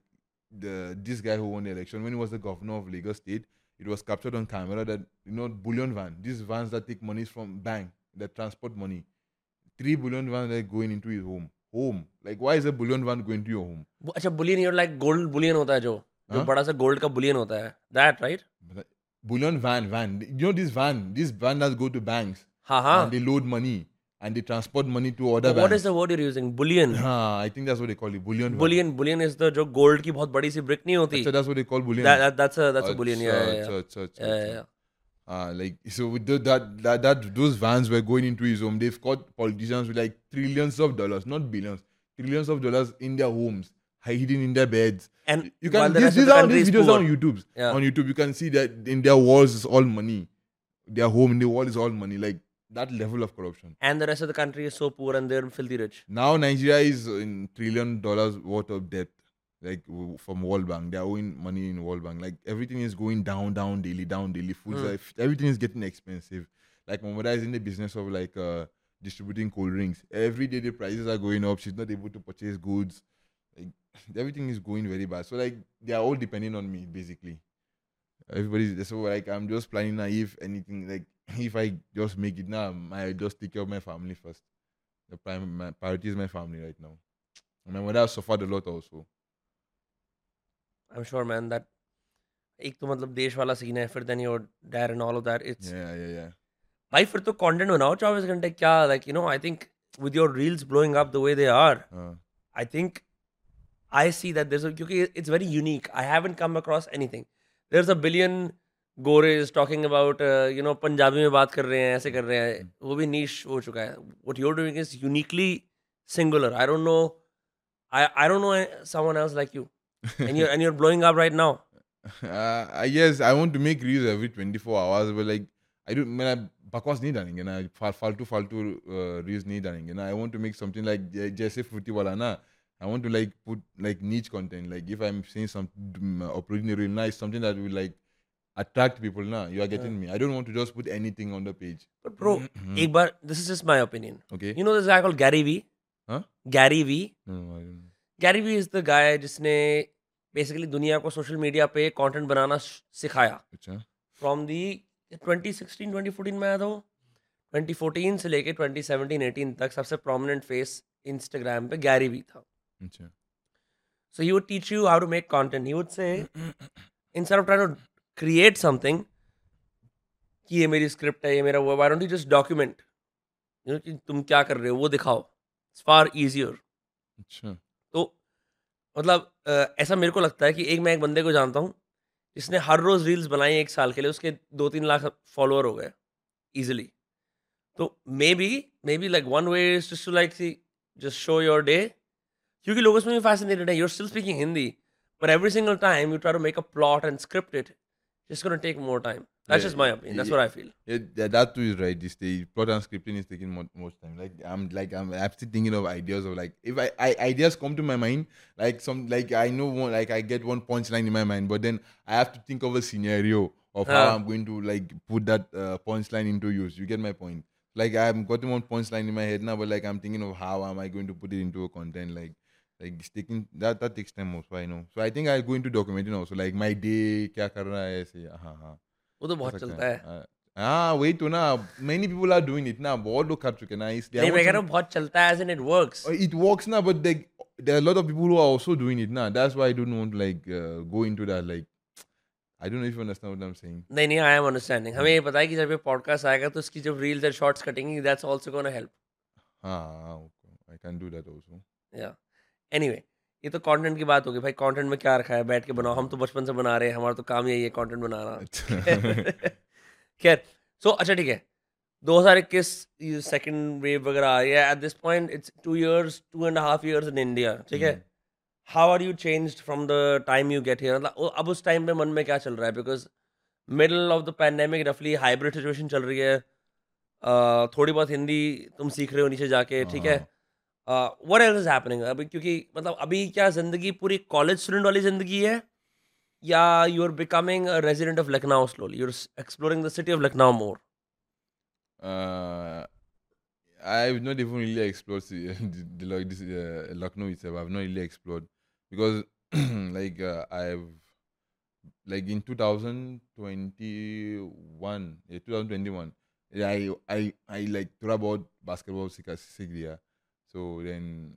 the this guy who won the election when he was the governor of Lagos State it was captured on camera that you know bullion van these vans that take monies from bank that transport money three bullion vans that are going into his home Home like why is a bullion van going to your home अच्छा bullion your like gold bullion होता है जो जो बड़ा सा gold का bullion होता है that right bullion van van you know this van this van that go to banks हाँ हाँ they load money and they transport money to other what is the word you are using bullion हाँ I think that's what they call it bullion bullion bullion is the जो gold की बहुत बड़ी सी brick नहीं होती अच्छा that's what they call bullion that's a that's a bullion yeah yeah yeah Uh, like so with that, that that those vans were going into his home. They've caught politicians with like trillions of dollars, not billions, trillions of dollars in their homes, hiding in their beds. And You can the these, these the are these videos are poor. on YouTube. Yeah. On YouTube, you can see that in their walls is all money. Their home in the wall is all money. Like that level of corruption. and the rest of the country is so poor and they're filthy rich. Now Nigeria is in trillion dollars worth of debt, like from World Bank. They're owing money in World Bank. Like everything is going down, down daily, down daily. Foods, Hmm. are, f- everything is getting expensive. Like my mother is in the business of like uh, distributing cold drinks. Every day the prices are going up. She's not able to purchase goods. Like everything is going very bad. So like they are all depending on me basically. Everybody's so like I'm just planning now if anything like if I just make it now, I just take care of my family first. The prime my priority is my family right now. My mother suffered a lot also. I am sure man that एक तो मतलब देश वाला scene है फिर then your dare and all of that it's yeah yeah yeah भाई फिर तो कंटेंट बनाओ चौबीस घंटे क्या like you know I think with your reels blowing up the way they are I think I see that there is क्योंकि it's very unique I haven't come across anything there is a billion Gore is talking about you know Punjabi में बात कर रहे हैं ऐसे कर रहे हैं mm-hmm. वो भी नीश हो चुका है. What you're doing is uniquely singular I don't know I I don't know someone else like you and you're and you're blowing up right now. uh, I guess I want to make reels every 24 hours, but like I do, man, I bakwas need that, you know, fal faltu faltu uh, reels need that, you know. I want to make something like Je- Jesse Fruity Wala na. I want to like put like niche content. Like if I'm saying some um, uploading a reel nice, something that will like attract people now. You are getting me. I don't want to just put anything on the page. But bro, एक बार this is just my opinion. Okay. You know this guy called Gary Vee? Huh? Gary Vee. No, no, I don't know. Gary Vee is the guy जिसने basically दुनिया को social media पे content बनाना सिखाया. From दी 2016 2014 में आया था वो। 2014 से लेके 2017 18 तक सबसे प्रोमिनेंट फेस इंस्टाग्राम पे गैरी भी था. So he would teach you how to make content he would say instead of trying to create something कि ये मेरी स्क्रिप्ट है ये मेरा वो why don't just document you know कि तुम क्या कर रहे हो? वो दिखाओ। It's far easier Acha. मतलब ऐसा मेरे को लगता है कि एक मैं एक बंदे को जानता हूँ, जिसने हर रोज रील्स बनाई एक साल के लिए, उसके दो तीन लाख फॉलोअर हो गए ईजिली तो maybe maybe like one way is to like see just show your day क्योंकि लोग उसमें भी फैसिनेटेड है you are still speaking Hindi but every single time you try to make a plot and script it just going to take more time that's Yeah, just my opinion that's yeah. what i feel Yeah, that too is right. This the plot and scripting is taking more, most time. Like I'm like I'm, I'm still thinking of ideas of like if I, I ideas come to my mind, like some like I know one like I get one punchline in my mind, but then I have to think of a scenario of how Ah. I'm going to like put that uh, punchline into use. You get my point? Like I'm got one punchline in my head now, but like I'm thinking of how am I going to put it into a content like. Like it's taking that that takes time also I know. So I think I'll go into documenting also like my day, kya kar raha hai, ऐसे, हाँ हाँ वो तो बहुत हो सकता चलता है हाँ, हाँ वही तो ना many people are doing it ना बहुत लोग कर चुके ना इसलिए नहीं I मैं want कह रहा हूँ बहुत चलता है it works some- it works ना there are a lot of people who are also doing it ना that's why I don't want to like uh, go into that like I don't know if you understand what I'm saying नहीं नहीं I am understanding हमें ये पता है कि जब ये पॉडकास्ट आएगा तो इसकी जब रील्स एंड शॉर्ट्स कटेंगी दैट्स आल्सो गोना हेल्प हाँ हाँ, okay. I can do that yeah anyway ये तो कंटेंट की बात होगी। भाई कंटेंट में क्या रखा है? बैठ के बनाओ। हम तो बचपन से बना रहे हैं। हमारा तो काम यही है कंटेंट बनाना। खैर सो अच्छा ठीक है। दो हज़ार इक्कीस सेकेंड वेव वगैरह आ रही है। At this point it's two years two and half years in India ठीक है? How are you change from the time you get here मतलब अब उस टाइम पे मन में क्या चल रहा है? Because middle of the pandemic रफली हाइब्रिड सिचुएशन चल रही है। uh, थोड़ी बहुत हिंदी तुम सीख रहे हो नीचे जाके ठीक है। व्हाट एल्स इज़ हैपनिंग अभी क्योंकि मतलब अभी क्या ज़िंदगी पूरी कॉलेज स्टूडेंट वाली ज़िंदगी है yeah you are becoming resident of Lucknow slowly you are exploring the city of Lucknow more uh, I've not even really explored the, the, like this uh, Lucknow itself. I've not really explored because like uh, I've like in 2021, yeah, 2021, yeah, I I I like thought about basketball Sika Sigria. So then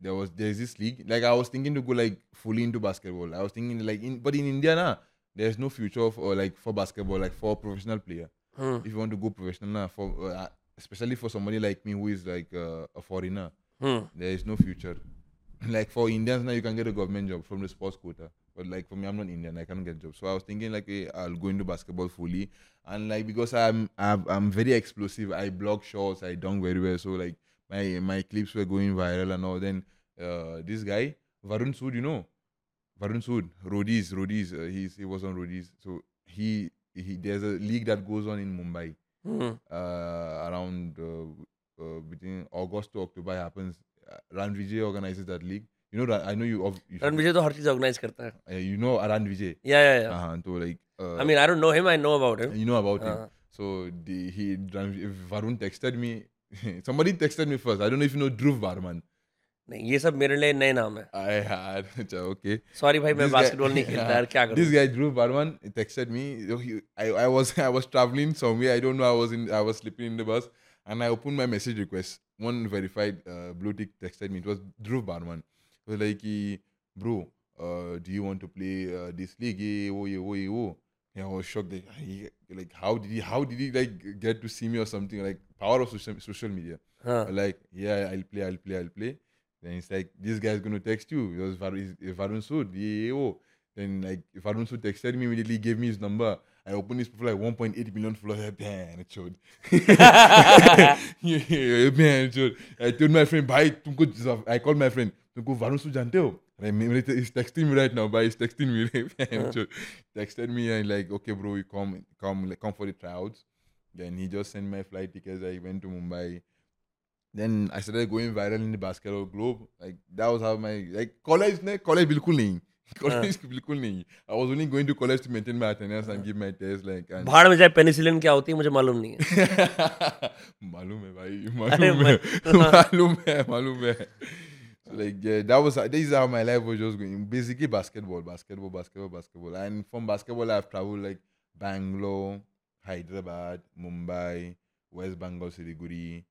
there was there's this league. Like I was thinking to go like fully into basketball. I was thinking like in but in India na there's no future for like for basketball like for a professional player Hmm. if you want to go professional now for uh, especially for somebody like me who is like uh, a foreigner Hmm. there is no future like for indians now you can get a government job from the sports quota but like for me i'm not indian i can't get a job so i was thinking like hey, i'll go into basketball fully and like because i'm I'm, I'm very explosive i block shots i dunk very well so like my my clips were going viral and all. Then uh, this guy Varun Sood, you know, Varun Sood, Roadies, Roadies, uh, he's, he was on Roadies. So he he there's a league that goes on in Mumbai mm-hmm. uh, around uh, uh, between August to October happens. Uh, Rannvijay organizes that league. You know, I know you. Of, you Rannvijay तो हर organize you know Rannvijay. Yeah, yeah, yeah. Uh-huh, so like, I mean, I don't know him. I know about him. You know about uh-huh. him. So the, he Varun texted me somebody texted me first. I don't know if you know Dhruv Barman. नहीं ये सब मेरे लिए नए नाम है I had okay. Sorry भाई मैं बास्केटबॉल नहीं खेलता यार क्या This करूँ guy Dhruv Barman he texted me. He- I, I was I was traveling somewhere. I don't know. I was in I was sleeping in the bus, and I opened my message request. One verified uh, blue tick texted me. It was Dhruv Barman. So like, he, bro, uh, do you want to play uh, this league? Yeah, oh, yeah, oh, yeah, oh. Yeah, I was shocked. Like, he, like, how did he, how did he like get to see me or something? Like, power of social, social media. Huh. Like, yeah, I'll play, I'll play, I'll play. Then it's like, this guy's going to text you. Because Varun Sood, EAO. Then, like, if Varun Sood texted me immediately, gave me his number. I opened his profile, like 1.8 million followers. Damn, it showed. yeah, man, it showed. I told my friend, bye, Tunko, I called my friend, Tunko, Varun Sood Janteo. He's texting me right now, but he's texting me. Right? texted me and like, okay, bro, you come, come, like, come for the tryouts. Then he just sent my flight tickets. I went to Mumbai. Then I started going viral in the basketball globe. Like that was how my like college ne college बिल्कुल नहीं. College बिल्कुल नहीं. I was only going to college to maintain my attendance and give my test like and भाड़ में जाए penicillin क्या होती है मुझे मालूम नहीं है मालूम है भाई मालूम है मालूम है मालूम है so like yeah that was this is how my life was just going basically basketball basketball basketball basketball and from basketball I've traveled like Bangalore Hyderabad Mumbai West Bengal Siliguri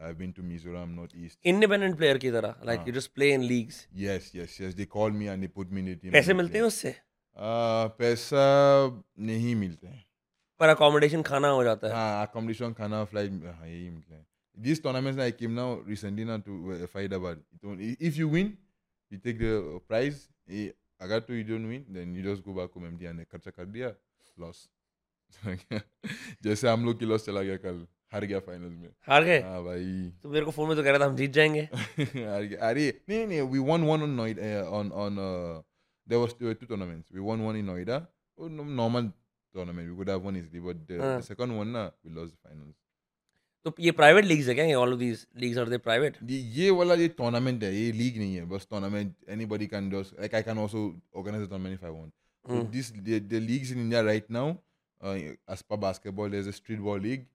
I've been to Mizoram Northeast independent player की तरह like you just play in leagues yes yes yes they called me and they put me in the team पैसे मिलते हैं उससे uh, पैसा नहीं मिलते हैं पर अकोमोडेशन खाना हो जाता है हाँ accommodation खाना flight हाँ यही मिलता है these tournaments that I came now recently now to uh, it if you win you take the prize eh, अगर तो you don't win then you just go back home empty and खर्चा कर दिया loss जैसे हम लोग की loss चला गया कल हार गया फाइनल में। हार गए? हाँ भाई। तो मेरे को फ़ोन में तो कह रहा था हम जीत जाएँगे। हार गया। अरे नहीं नहीं we won one on Noida uh, on on uh, there was there were two tournaments. We won one in Noida oh, no, normal tournament. We could have won easily but the, हाँ. the second one ना we lost the finals. तो ये private leagues है क्या? All of these leagues are they private ये ये वाला ये टूर्नामेंट है ये लीग नहीं है बस tournament anybody can just like I can also organise a tournament if I want. This the leagues in India right now as per basketball there's a street ball league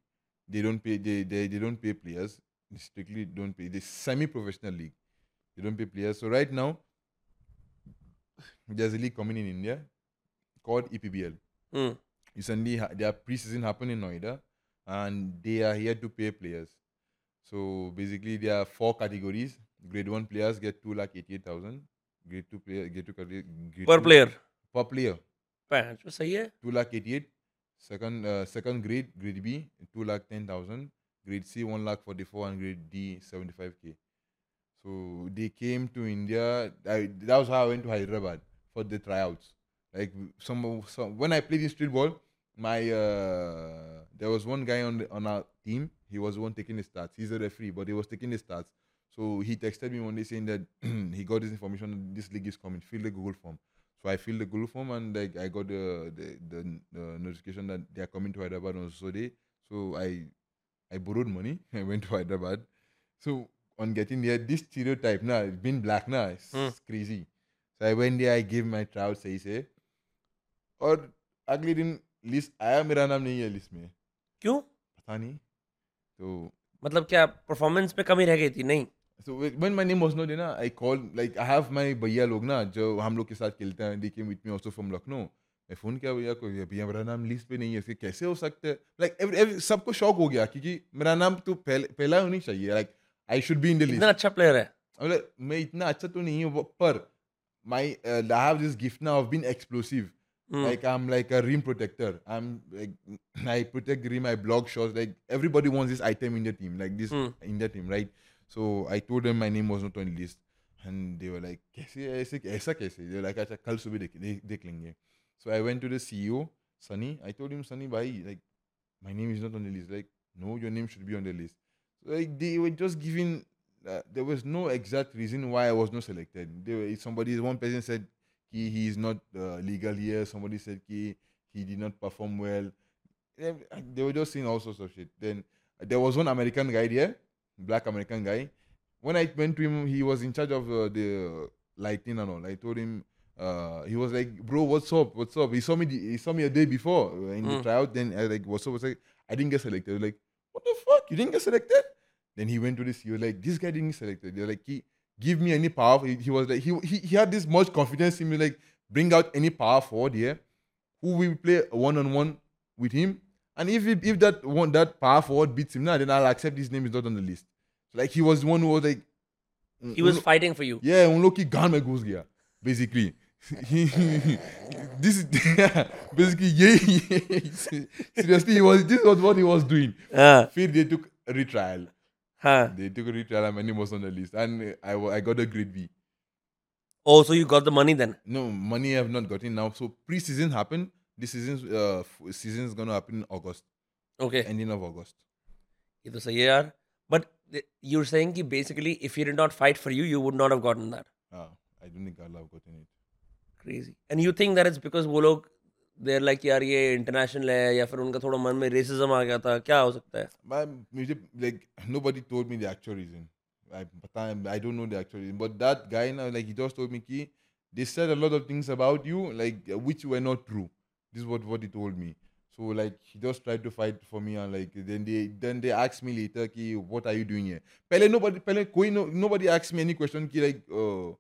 they don't pay they they, they don't pay players they strictly don't pay they semi professional league they don't pay players so right now there's a league coming in India called E EPBL hmm recently ha- their preseason happened in Noida and they are here to pay players. So basically there are four categories. Grade one players get two lakh eighty eight thousand. Grade two player grade two category grade पर two- player per player पैंच सही है two lakh eighty eight. Second uh, second grade grade B two lakh ten thousand. Grade C one lakh forty four and grade D seventy five k. So they came to India. I, that was how I went to Hyderabad for the tryouts. Like some, some when I played in street ball, my uh, there was one guy on the, on our team. He was one taking the stats. He's a referee, but he was taking the stats. So he texted me one day saying that he got this information this league is coming. Fill the Google form. So I filled the Google form and like I got the the, the, the notification that they are coming to Hyderabad on so day. So I I borrowed money. I went to Hyderabad. So on getting there, this stereotype now nah, being black now nah, it's Hmm. crazy. So I went there, I gave my trial सही से और अगले दिन list आया मेरा नाम नहीं है लिस्ट में क्यों पता नहीं तो मतलब क्या परफॉर्मेंस में कमी रह गई थी नहीं so when my name was not I call like I have my भैया लोग ना जो हम लोग के साथ खेलते हैं D K with me also from Lucknow मैं फ़ोन किया भैया को भैया मेरा नाम लिस्ट पे नहीं है इसके कैसे हो सकते लाइक एवरी सबको शौक हो गया क्योंकि मेरा नाम तो पहला होनी चाहिए like I should be in the इतना अच्छा प्लेयर है। मतलब मैं इतना अच्छा तो नहीं हूँ पर my I have this gift ना been explosive like I am like a rim protector I am like I protect rim I block shot like everybody want this item in the team like this in the team right So I told them my name was not on the list, and they were like, "कैसे ऐसे ऐसा कैसे?" They were like, "अच्छा कल सुबह देख देख देख लेंगे." So I went to the CEO, Sunny. I told him, Sunny, bhai, like my name is not on the list. Like, no, your name should be on the list. So like they were just giving. Uh, there was no exact reason why I was not selected. There were, somebody, one person said he, he is not uh, legal here. Somebody said he he did not perform well. They, they were just saying all sorts of shit. Then there was one American guy there, black American guy. When I went to him, he was in charge of uh, the lighting and all. I told him. Uh, he was like, "Bro, what's up? What's up?" He saw me. The, he saw me a day before uh, in the Mm. tryout. Then I like, "What's up?" I was like, "I didn't get selected." Was like, "What the fuck? You didn't get selected?" Then he went to this. He was like, "This guy didn't get selected." They're like, "He give me any power." He, he was like, he, he he had this much confidence in me. Like, bring out any power forward here, who will play one on one with him. And if it, if that one that power forward beats him now, then I'll accept his name is not on the list. So like he was the one who was like He was fighting for you. Yeah, उन लोग की गान में घुस गया basically. this is basically yeah. Seriously, he was this was what he was doing. हाँ फिर they took a retrial. हाँ They took a retrial and my name was on the list, and I wa- I got a grade B. Oh, so you got the money then? No money I have not gotten now. So pre-season happened. This season's uh f- season is gonna happen in August, Okay. ending of August. ये तो सही है यार. But th- you're saying कि basically if he did not fight for you, you would not have gotten that. Ah, I don't think I'll have gotten it. Crazy. And you think that it's because वो लोग they're like यार ये international है या फिर उनका थोड़ा मन में racism आ गया था क्या हो सकता है? But मुझे like nobody told me the actual reason. I पता है- I don't know the actual reason. But that guy now like he just told me कि they said a lot of things about you like uh, which were not true. This is what what he told me. So like he just tried to fight for me and like then they then they asked me later कि what are you doing here? पहले nobody पहले कोई no, nobody asked me any question कि like uh,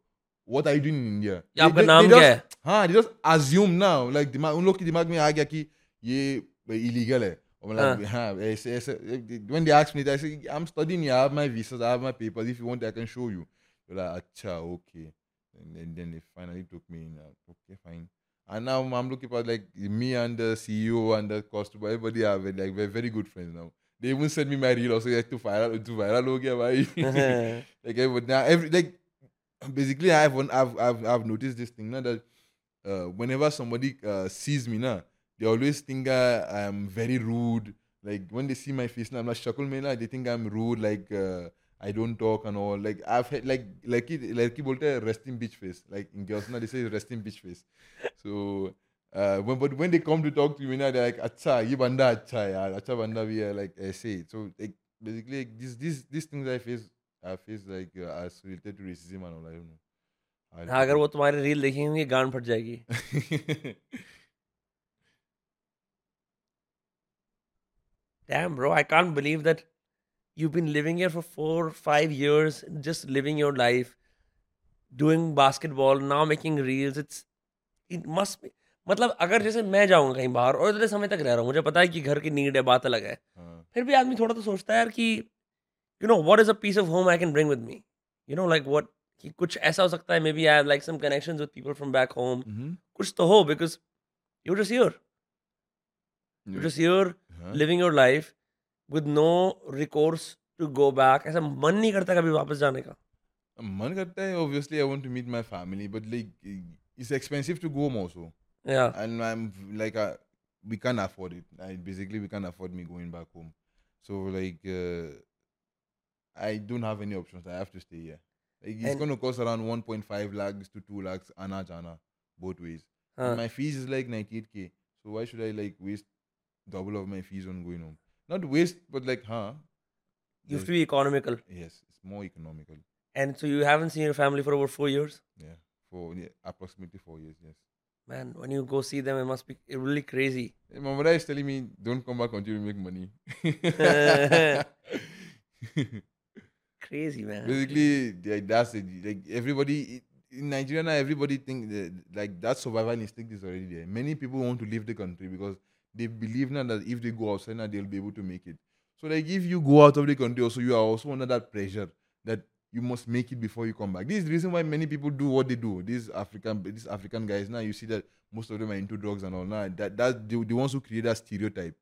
what are you doing in India? या आपका They- they- नाम they क्या just- है? हाँ they just assume now like दिमाग उन लोग के दिमाग में आ गया कि ये illegal है और मतलब हाँ ऐसे ऐसे when they ask me I say I'm studying here I have my visas I have my papers if you want I can show you they're like अच्छा okay and then, then they finally took me in uh, okay fine And now I'm looking for like me and the CEO and the customer, everybody have like we're very good friends now. They even send me my reel also like to viral to viral oh, Okay, why bhai. like everybody now every like basically I've I've I've, I've noticed this thing now that uh, whenever somebody uh, sees me now, they always think uh, I'm very rude. Like when they see my face now, I'm like me now. they think I'm rude, like uh, I don't talk and all. Like I've had like like it like he bolte hai, resting bitch face. Like in girls now they say resting bitch face. So. Uh, when, but when they come to talk to me now, they're like, "Acha, ye banda acha hai, yaar. Acha banda bhi hai." Like I say, so like basically like, these these these things I face, I face like uh, as related to racism and all. I don't know. I हाँ, अगर वो तुम्हारी reel देखेंगे गांड फट जाएगी. Damn, bro, I can't believe that you've been living here for four, five years, just living your life, doing basketball, now making reels. It's it must be. मतलब अगर जैसे मैं जाऊंगा कहीं बाहर और इतने समय तक रह रहा हूँ मुझे पता है कि घर की नीड है बात अलग है हाँ. फिर भी आदमी थोड़ा तो सोचता है यार कि you know what is a piece of home I can bring with me you know like what कि कुछ ऐसा हो सकता है maybe I have like some connections with people from back home Mhm. कुछ तो हो because you just here you Yeah. Just here Huh? Living your life with no recourse to go back ऐसा मन नहीं करता कभी वापस जाने का मन करता है obviously I want to meet my family but like it's expensive to go home also या and I'm like uh, we can't afford it I, basically we can't afford me going back home so like uh, I don't have any options I have to stay here like it's And- going to cost around 1.5 lakhs to 2 lakhs ana jana both ways हाँ my fees is like 98k so why should I like waste double of my fees on going home Not waste but like huh you have to be economical yes it's more economical and so you haven't seen your family for over four years Yeah, for yeah, approximately four years. Yes. man when you go see them it must be really crazy Hey, my mother is telling me, "Don't come back until you make money." crazy man Basically, like, that's it. Like everybody in Nigeria now, everybody think that, like that survival instinct is already there. Many people want to leave the country because they believe now that if they go outside now they'll be able to make it. So like if you go out of the country, also you are also under that pressure that you must make it before you come back. This is the reason why many people do what they do. These African, these African guys now, you see that most of them are into drugs and all. Now that that's the, the ones who create that stereotype,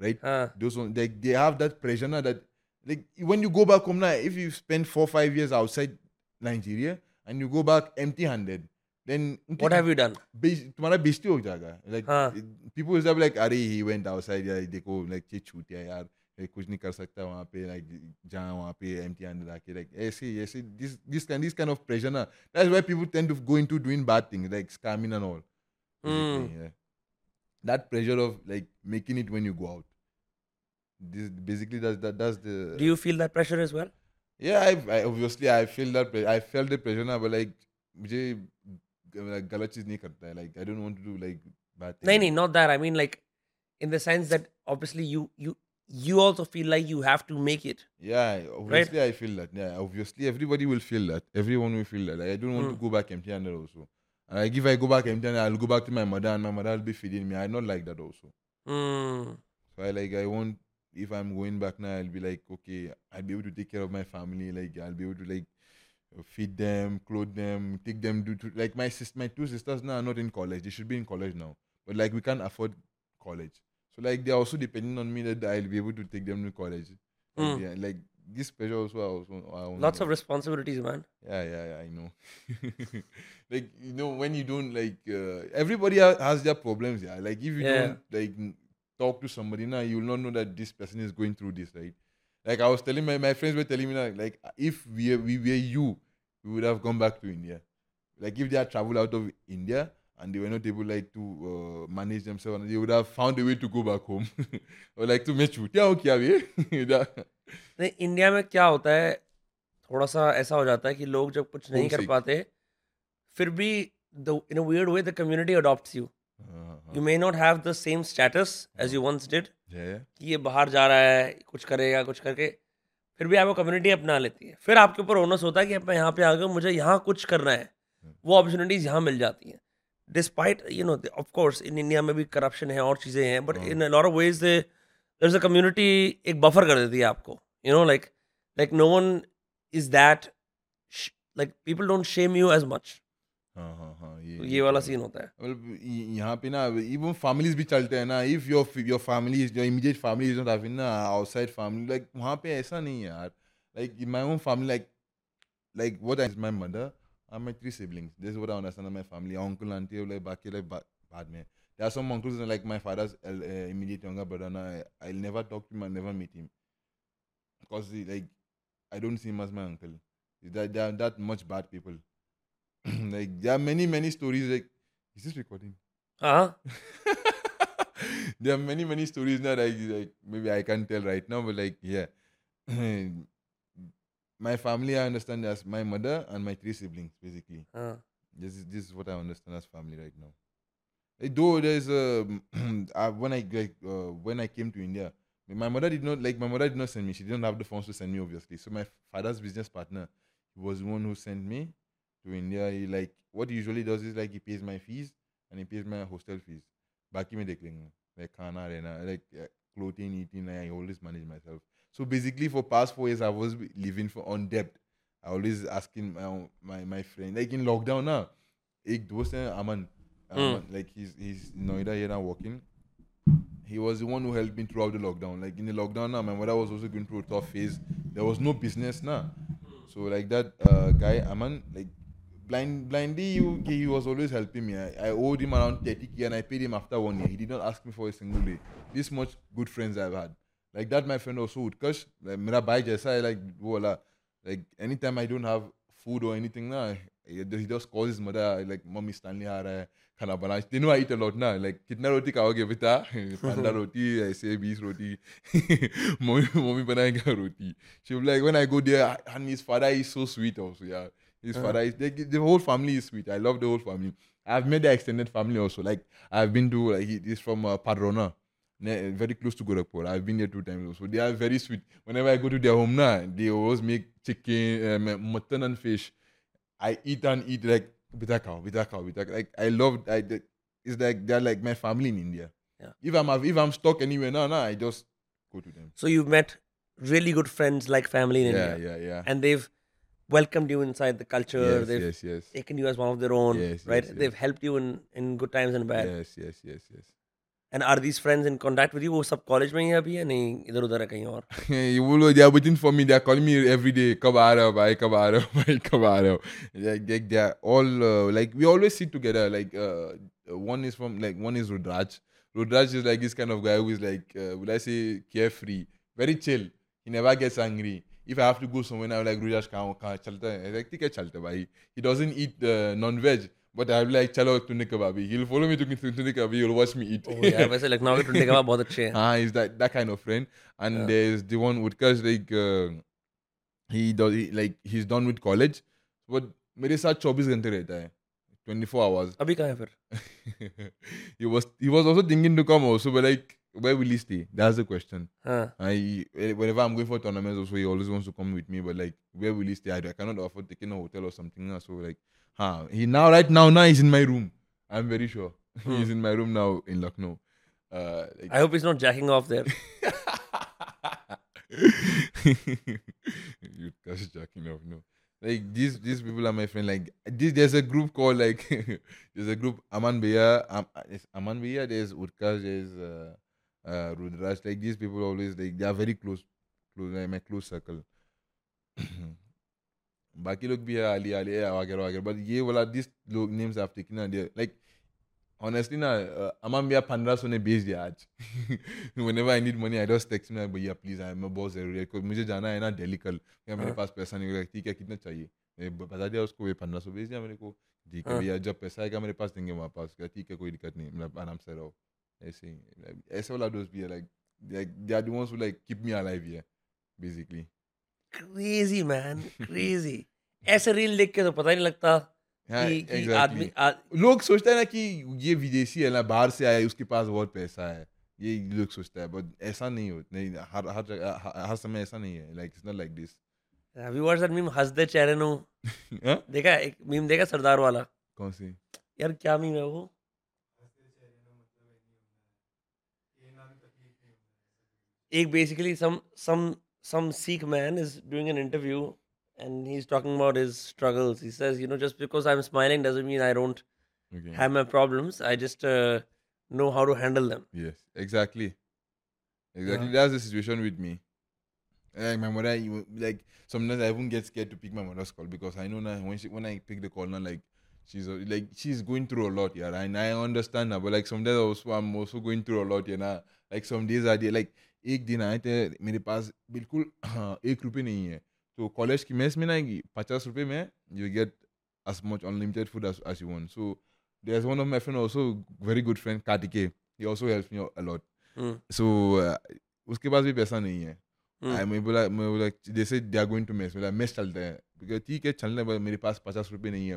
right? हाँ Those ones, like they have that pressure now that like when you go back home now, if you spend four five years outside Nigeria and you go back empty-handed, then what have you done बेच- तुम्हारा बेइज्जती हो जाएगा like हाँ. people is like अरे he went outside यार देखो like ये छूट गया यार ये कुछ नहीं कर सकता वहाँ पे like जहाँ वहाँ पे empty handed आके like ऐसे ऐसे this this kind this kind of pressure ना that's why people tend to go into doing bad things like scamming and all basically, Hmm. yeah. that pressure of like making it when you go out this basically that's that that's the do you feel that pressure as well yeah I, I obviously I feel that pre- I felt the pressure now but like मुझे like Galochi's nahi karta hai. Like I don't want to do like bad things. Nahi, nahi, not that. I mean like in the sense that obviously you you you also feel like you have to make it. Yeah, obviously right? I feel that. Yeah, obviously everybody will feel that. Everyone will feel that. Like, I don't want mm. to go back empty-handed also. And like if I go back empty-handed, I'll go back to my mother, and my mother will be feeding me. I don't like that also. Mm. So I like I want if I'm going back now, I'll be like okay, I'll be able to take care of my family. Like I'll be able to like feed them, clothe them, take them do to, like my sis, my two sisters now are not in college. They should be in college now, but like we can't afford college. So like they're also depending on me that I'll be able to take them to college. Mm. yeah, like this pressure also. I also I Lots of responsibilities, man. yeah, yeah, yeah, I know. like you know, when you don't like, uh, everybody has their problems. Yeah, like if you Yeah. don't like talk to somebody now, you will not know that this person is going through this, right? Like I was telling my my friends were telling me that like if we we were you, we would have gone back to India. Like if they had traveled out of India and they were not able like to uh, manage themselves, they would have found a way to go back home or like to make you. Yeah, okay, अभी? That- नहीं India में क्या होता है थोड़ा सा ऐसा हो जाता है कि लोग जब कुछ नहीं कर Homesick. पाते फिर भी इन a weird way the community adopts you Uh-huh. you may not have the same status as you once did कि ये बाहर जा रहा है कुछ करेगा कुछ करके फिर भी आपको कम्युनिटी अपना लेती है। फिर आपके ऊपर ओनस होता है कि मैं यहाँ पे आ गया मुझे यहाँ कुछ करना है। वो अपॉर्चुनिटीज़ यहाँ मिल जाती हैं। Despite you know of course in India में भी करप्शन है और चीज़ें हैं but in lot of ways there is a community एक बफर कर देती है आपको। You know like like no one is that like people don't shame you as much हाँ हाँ हाँ। ये तो ये वाला सीन होता है well, y- यहाँ पे ना इवन families भी चलते हैं ना if your your family is your immediate family is not having ना outside family like वहाँ पे ऐसा नहीं है यार like in my own family like like what is my mother and my three siblings this is what I understand of my family uncle auntie like बाकी like ba- बाद में there are some uncles and like my father's uh, uh, immediate younger brother ना I'll never talk to him I'll never meet him because he, like I don't see him as my uncle that they are that much bad people like there are many many stories like is this recording हाँ there are many many stories now that I, like maybe I can't tell right now, but like yeah, my family I understand as my mother and my three siblings basically. हाँ This is this is what I understand as family right now. Though there's a uh, when I like uh, when I came to India, my mother did not like my mother did not send me. She didn't have the funds to send me obviously. So my father's business partner, was the one who sent me doing there. He like what he usually does is like he pays my fees and he pays my hostel fees. Back him the cling. Like and like clothing, eating, I always manage myself. So basically for past four years I was living for on debt. I always asking my my, my friend, like in lockdown now, ek Aman. Aman mm. Like he's he's Noida here now working. He was the one who helped me throughout the lockdown. Like in the lockdown now, my mother was also going through a tough phase. There was no business now. So like that uh, guy Aman, like Blind he was always helping me. I, I owed him around 30k and I paid him after one year. He did not ask me for a single day. This much good friends I've had. Like that, my friend also would because Like, mera like, voila. Like, anytime I don't have food or anything, now, he just calls his mother, like, mommy, Stanley, aa raha hai, khana. They know I eat a lot, now. Like, kidna roti khaoge, beta? Panda roti, I say 20 roti. mommy, mommy banana roti. She would like, when I go there, and his father is so sweet also, yeah his father is like, the whole family is sweet I love the whole family I've met the extended family also like I've been to like he is from uh, Padrauna very close to Gorakhpur. I've been there two times also. They are very sweet. Whenever I go to their home now, they always make chicken, um, mutton and fish. I eat and eat like bita cow, bita cow, bita Like I love. I it's like they're like my family in India. Yeah. If I'm if I'm stuck anywhere now, now I just go to them. So you've met really good friends like family in Yeah, India. Yeah, yeah, yeah. And they've welcomed you inside the culture. yes, they've yes, yes, taken you as one of their own. Yes, right? yes, yes. They've helped you in, in good times and bad. yes, yes, yes, yes. And are these friends in contact with you? वो सब college में ही है अभी या नहीं इधर उधर है कहीं और you will, they are waiting for me. They are calling me every day. Kab aa rahe ho, bhai? Kab aa rahe ho, bhai? Kab aa rahe ho? Like, like they are all uh, like we always sit together. Like uh, one is from like one is Rudraj. Rudraj is like this kind of guy who is like uh, would I say carefree, very chill. He never gets angry. If I have to go somewhere now, like Rudraj kahan kahan chalta hai? Like ठीक है चलता bhai. He doesn't eat uh, non-veg. But I'll be like, chalo tunne kababi. He'll follow me to tunne kababi. He'll watch me eat. ओ यार वैसे लखनऊ के टुंडे कबाब बहुत अच्छे हैं Ah, he's that that kind of friend. And Yeah. there's the one with cause like uh, he does he, like he's done with college, but मेरे साथ 24 घंटे रहता है 24 hours. अभी कहाँ है फिर he was he was also thinking to come also, but like where will he stay? That's the question. हाँ I whenever I'm going for tournaments also, he always wants to come with me, but like where will he stay? I, I cannot afford taking a hotel or something. So like, huh? He now right now now he's in my room. I'm very sure he's in my room now in Lucknow. Uh, like, I hope he's not jacking off there you guys jacking off, no. like these these people are my friend. Like this, there's a group called like there's a group Aman Bhaiya, Am, Aman Bhaiya. There's Utkarsh, there's uh, uh, Rudraj. Like these people always like they are very close, close like my close circle. बाकी लोग भी है अली अली वगैरह वगैरह but ये वाला this लोग names आप टेकिंग ना लाइक honestly ना अमाम भैया पंद्रह सौ ने भेज दिया आज whenever I need money I just text में भैया प्लीज़ आई मैं बहुत ज़रूरी है मुझे जाना है ना दिल्ली कल या मेरे पास पैसा नहीं होगा ठीक है कितना चाहिए बता दिया उसको ये पंद्रह सौ भेज दिया मेरे को ठीक है भैया जब पैसा आएगा मेरे पास देंगे वहाँ पास ठीक है कोई दिक्कत नहीं मतलब आराम से रहो ऐसे ही ऐसे वाला दोस्त भी है like like they are the ones who like keep me alive here basically. Crazy man crazy ऐसे रील देख के तो पता ही नहीं लगता हाँ, कि, कि आदमी आ, लोग सोचते हैं ना कि ये विदेशी है ना बाहर से आया है, उसके पास बहुत पैसा है। ये लोग सोचता है बट ऐसा नहीं होता नहीं हर हर जगह हर- समय ऐसा नहीं है। Like it's not like this have you watched that meme? हंस दे चेहरे नो। हाँ? देखा एक मीम देखा सरदार वाला? कौन सी? यार क्या मीम है वो? Basically some some some Sikh man is doing an interview and he's talking about his struggles. He says, you know, just because I'm smiling doesn't mean I don't okay have my problems. I just uh, know how to handle them. yes exactly exactly Yeah. that's the situation with me like my mother you- like sometimes I even get scared to pick my mother's call because I know now when she when I pick the call now like she's like she's going through a lot yeah and I understand her but like sometimes also I'm also going through a lot you know like some days are there like एक दिन आए थे मेरे पास बिल्कुल एक रुपये नहीं है। तो कॉलेज की मेस में ना पचास रुपये में you get as much unlimited food as, as you want. So there's one of my friend also very good friend Kartike. He also helps me a lot. Hmm. so uh, उसके पास भी पैसा नहीं है। Hmm. I- मैं बोला मैं बोला जैसे they are going to mess बोला मेस चलते हैं। बिकॉज़ ठीक है चलने पर मेरे पास पचास रुपये नहीं है।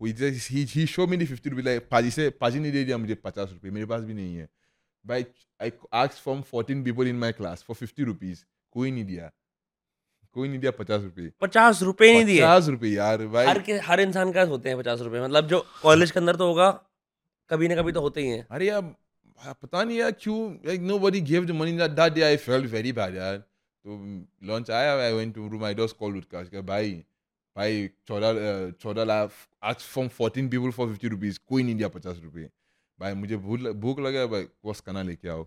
वो ही ही शो मी फिफ्टी रुपये लाइक पाजी से पाजी ने दे दिया मुझे पचास रुपये मेरे पास भी नहीं है। भाई I ask from fourteen people in my class for fifty rupees कोई नहीं दिया कोई नहीं दिया पचास रुपये पचास रुपए नहीं दिए? पचास रुपये यार भाई। हर के हर इंसान का होते हैं पचास रुपए। मतलब जो कॉलेज के अंदर तो होगा कभी ना कभी तो होते ही हैं। अरे यार पता नहीं यार क्यों like nobody give the money that day I felt very bad यार। तो लंच आया I went to room I just call उठका कि भाई भाई चौदह चौदह लाख आज from fourteen people for fifty rupees कोई नहीं दिया पचास रुपये भाई मुझे भूख भूख लगा भाई कोस खाना लेके आओ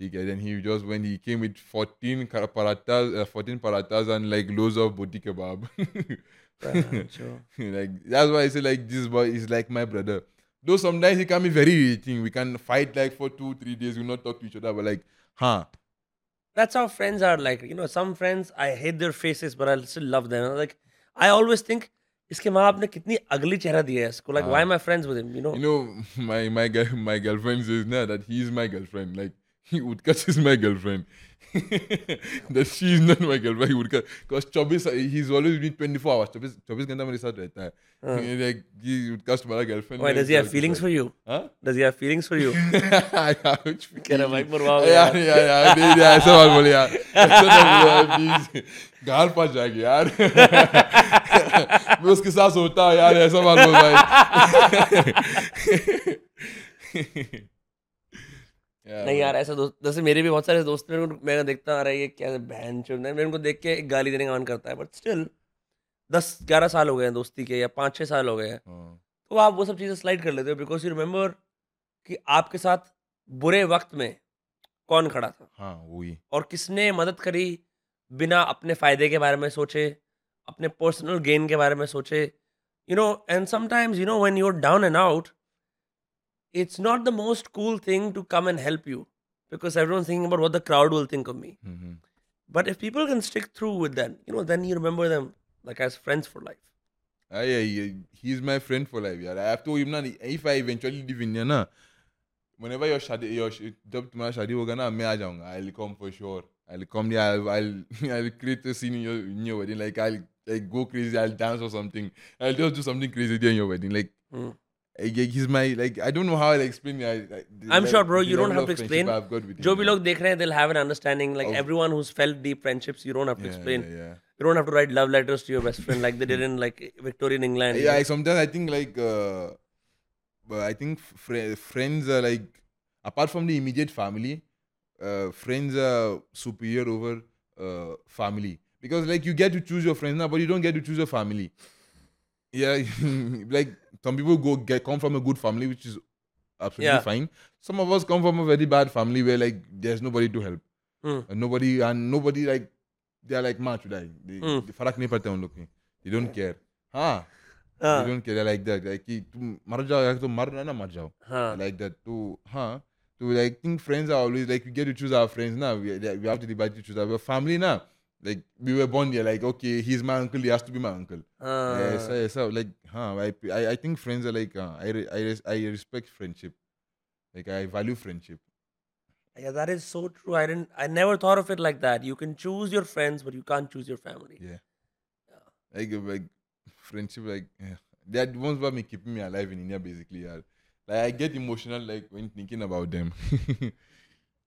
ठीक है then he just when he came with 14 paratas uh, 14 paratas and like loads of boti kebab like that's why I say like this boy is like my brother though sometimes he can be very irritating we can fight like for two three days we not talk to each other but like huh That's how friends are like. You know, some friends I hate their faces, but I still love them. Like I always think, इसके माँ आपने कितनी अगली चेहरा दिया है इसको? Like why my friends with him you know you know my my my girlfriend is ना that he is my girlfriend like he Utkarsh is my girlfriend that she is not my girlfriend Utkarsh because Chobis he's always been 24 hours Chobis Chobis घंटा मेरे साथ रहता है like he Utkarsh तुम्हारा girlfriend Why does he have feelings for you? huh Does he have feelings for you? कह रहा भाई, मरवाओगे यार यार यार नहीं यार ऐसा मत बोले यार ऐसा मत बोले यार गाल फंस जाएगी यार मैं उसके साथ सोता यार ऐसा मत बोल भाई नहीं यार ऐसा दोस्त जैसे मेरे भी बहुत सारे दोस्त मेरे को मैं देखता आ रहा है ये क्या बहन चुन मेरे को देख के एक गाली देने का मन करता है बट स्टिल दस ग्यारह साल हो गए हैं दोस्ती के या पाँच छः साल हो गए हैं। हाँ, तो आप वो सब चीज़ें स्लाइड कर लेते हो बिकॉज़ यू रिमेंबर कि आपके साथ बुरे वक्त में कौन खड़ा था? हाँ वही। और किसने मदद करी बिना अपने फ़ायदे के बारे में सोचे अपने पर्सनल गेन के बारे में सोचे? You know and sometimes you know when you are down and out it's not the most cool thing to come and help you because everyone's thinking about what the crowd will think of me. Mm-hmm. But if people can stick through with that, you know, then you remember them like as friends for life. Ah, yeah, he, he's my friend for life. Yeah, I've told him now if I eventually live in Yana, whenever your shadi, your job tomorrow shadi ogana me I'll come for sure. I'll come there. I'll I'll, I'll create a scene in your, in your wedding. Like I'll like go crazy. I'll dance or something. I'll just do something crazy there in your wedding. Like. Mm eh, yeah, he's my like I don't know how I'll explain. it. I, I, the I'm le- sure, bro, the you don't level have of to explain. friendship I've got with जो him, भी yeah. लोग देख रहे हैं they'll have an understanding like Of- everyone who's felt deep friendships you don't have to Yeah, explain Yeah, yeah. you don't have to write love letters to your best friend like they did in like Victorian England you yeah, know? I, sometimes I think like, uh, but I think fr- friends are like, apart from the immediate family, uh, friends are superior over uh, family because like you get to choose your friends now, but you don't get to choose your family. Yeah, like some people go get come from a good family, which is absolutely Yeah. fine. Some of us come from a very bad family where like there's nobody to help, Hmm. and nobody and nobody like they are like maa chudai. They, Hmm. they फर्क नहीं पड़ता उन लोग के. They don't care. हाँ. हाँ. They don't care. They're like that. Like कि तुम मर जाओ या तो मर ना ना मर जाओ. हाँ. Like that. तो हाँ. So like think friends are always like we get to choose our friends now. We, we have to divide to choose our family now. Like we were born here. Like okay, he's my uncle. He has to be my uncle. Yes, yes. So like, huh, I, I, I think friends are like, uh, I, re- I, res- I respect friendship. Like I value friendship. Yeah, that is so true. I didn't. I never thought of it like that. You can choose your friends, but you can't choose your family. Yeah. Like, uh, like friendship, like yeah. that ones what me keeping me alive in India basically. Yeah. Like I get emotional like when thinking about them.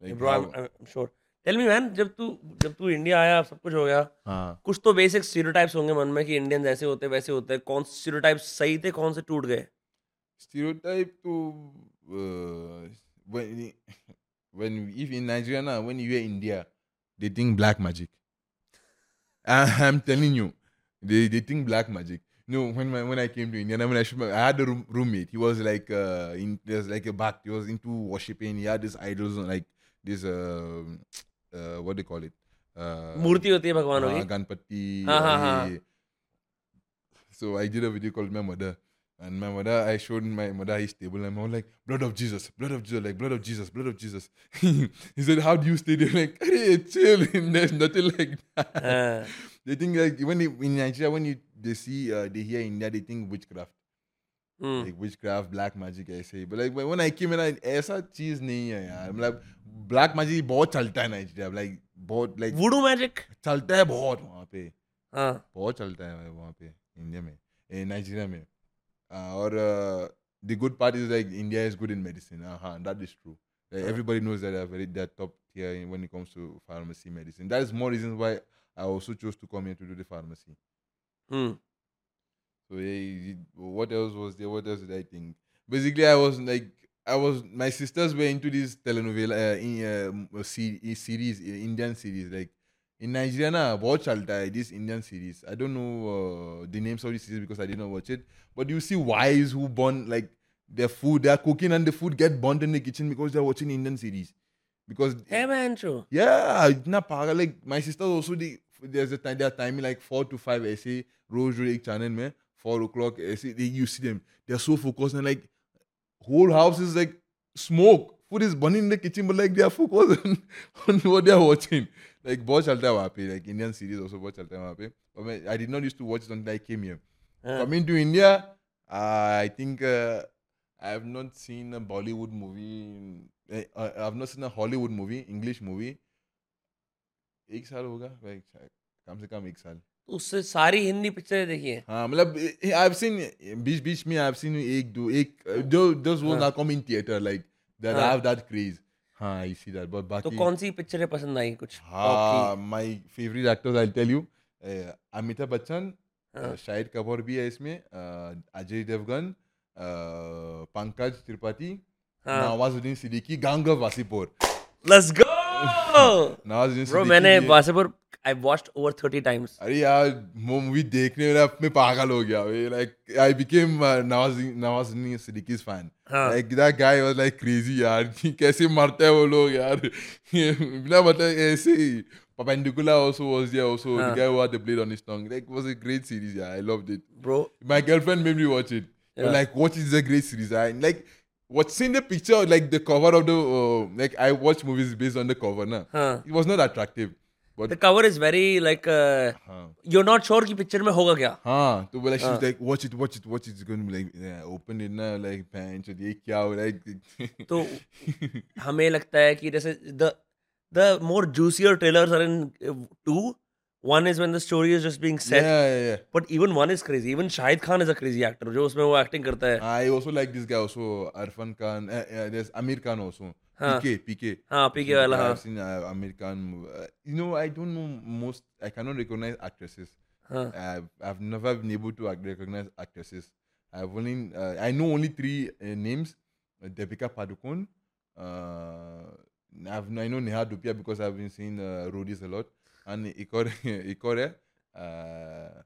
like Bro, I'm, I'm sure. Tell me, man. जब तू जब तू India आया सब कुछ हो गया हाँ. कुछ तो बेसिक स्टीरियोटाइप्स होंगे मन में कि इंडियन ऐसे होते वैसे होते कौन से स्टीरियोटाइप्स सही थे कौन से टूट गए stereotype to uh, when when if in Nigeria now when you hear India, they think black magic. I, I'm telling you, they they think black magic. You know, when my, when I came to India, when I, should, I had a room, roommate. He was like uh, in there's like a back. He was into worshiping. He had these idols like this uh, uh what do they call it? Uh, मूर्ति होती है भगवानों हाँ, की Ganpati. हाँ, हाँ, हाँ. ये- So I did a video called My Mother. And my mother, I showed my mother his table, and I was like, blood of Jesus, blood of Jesus, like blood of Jesus, blood of Jesus. he said, How do you stay there? Like, hey, chill, there's nothing like that. हाँ. They think like when they, in Nigeria, when you they see uh, they hear India, they think witchcraft. Hmm. Like witchcraft, black magic ऐसे but like when I came in I- ऐसा चीज़ नहीं है यार मतलब black magic बहुत चलता है Nigeria like बहुत like वुडू मैजिक चलता है बहुत वहाँ पे हाँ बहुत चलता है वहाँ पे इंडिया में नाइजीरिया में और the Uh, और the good part is like India is good in medicine हाँ that is true everybody knows that they're very they're top tier in- when it comes to pharmacy medicine that is more reasons why I also chose to come here to do the pharmacy hmm So yeah, what else was there? What else did I think? Basically, I was like, I was my sisters were into this telenovela uh, in uh, series, Indian series. Like in Nigeria, na watch Altai, this Indian series. I don't know uh, the names of the series because I did not watch it. But you see wives who burn like their food, they are cooking and the food get burned in the kitchen because they're watching Indian series. Because hey man, true. Yeah, na like my sisters also the there's a time they are timing like four to five essay rows channel man four o'clock ऐसे they you see them they're so focused and like whole house is like smoke food is burning in the kitchen but like they are focused on, on what they are watching like बहुत चलता है वहाँ पे like Indian series also बहुत चलता है वहाँ पे but मैं- I did not used to watch it until I came here हाँ. coming to India uh, I think uh, I have not seen a Bollywood movie uh, I have not seen a Hollywood movie English movie एक साल होगा like, शायद, कम से कम एक साल उससे सारी हिंदी पिक्चरें देखी है। हाँ मतलब आई हैव सीन बीच बीच में आई हैव सीन एक दो एक जो दस वो ना come in theatre like that have that craze हाँ आई सी दैट बट बाकी तो कौन सी पिक्चरें पसंद आई कुछ? हाँ my favourite actors I tell you Amitabh Bachchan Shahid Kapoor भी है इसमें Ajay Devgn Pankaj Tripathi Nawazuddin Siddiqui gangs of Wasseypur let's go Nawazuddin मैंने Wasseypur I watched over 30 times अरे यार वो मूवी देखने में अपने पागल हो गया like I became Nawazuddin Nawazuddin सिद्दीकी's fan हाँ like that guy was like crazy यार कि कैसे मरते हैं वो लोग यार ये बिना मतलब ऐसे ही Perpendicular also was there also हाँ. the guy who had the blade on his tongue like it was a great series yeah I loved it bro my girlfriend made me watch it Yeah. yeah. like watch it is a great series I like watching the picture like the cover of the uh, like I watch movies based on the cover na हाँ it was not attractive But the cover is very like हाँ। You are not कि picture में होगा क्या? हाँ तो बोला she's हाँ. like watch it watch it watch it it's going to be like yeah, open it ना like pants ये क्या हो रहा है? तो हमें लगता है कि जैसे the the more juicier trailers are in One is when the story is just being set. Yeah, yeah, yeah. But even one is crazy. Even Shahid Khan is a crazy actor. जो उसमें वो acting करता also like this guy also Arfan Khan. Uh, uh, there's Amir Khan also. PK PK. PK I've seen uh, Amir Khan. Uh, you know I don't know most. I cannot recognize actresses. I've, I've never been able to recognize actresses. I've only uh, I know only three uh, names. Uh, Deepika Padukone. Uh, I've, I know Neha Dhupia because I've been seeing uh, Roadies a lot. αν η κόρη, η κόρη uh,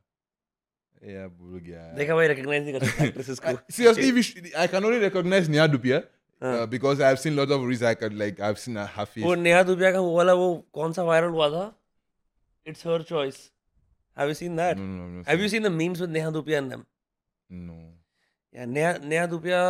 yeah, Bulgaria. They can't recognize the actresses. Seriously, I can only recognize Nia Dubia. Uh, because I've seen lot of recycled, like I've seen her face. वो नेहा दुबिया का वो वाला वो कौन सा viral हुआ था? It's her choice. Have you seen that? No, no, no. Have you seen the memes with Neha Dubia and them? No. Yeah, Neha Neha Dubia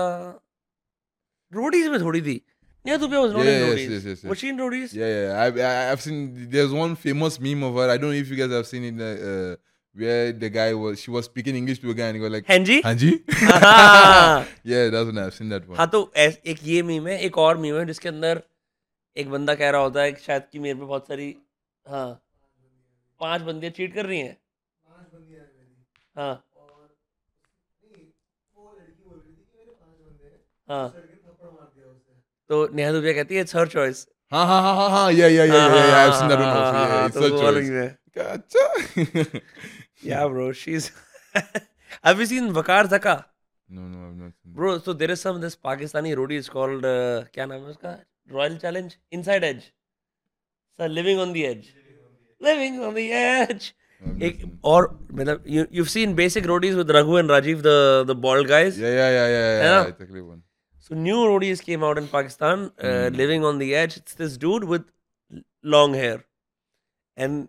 Roadies में थोड़ी थी Neha Dhupia was not Yeah, in yes, Roadies yes, yes, yes. Was she in Roadies Yeah, yeah. I've, I- I've seen. There's one famous meme of her. I don't know if you guys have seen it, uh, uh, where the guy was. She was speaking English to a guy, and he was like, हैंजी "Hanji." हाँ yeah, that's one. I've seen that one. हाँ तो एक ये meme है एक और meme है जिसके अंदर एक बंदा कह रहा होता है कि शायद कि मेरे पे बहुत सारी हाँ पाँच बंदियाँ चीट कर रही हैं हाँ हाँ तो नेहा दुबिया कहती है हर choice Pakistani roadie is called क्या? नाम है उसका? Royal Challenge inside edge sir living on the edge living on the edge एक और मतलब you you seen basic Roadies with Raghu and Rajiv the the bold guys yeah yeah yeah या So new roadies came out in Pakistan, uh, mm. living on the edge. It's this dude with long hair, and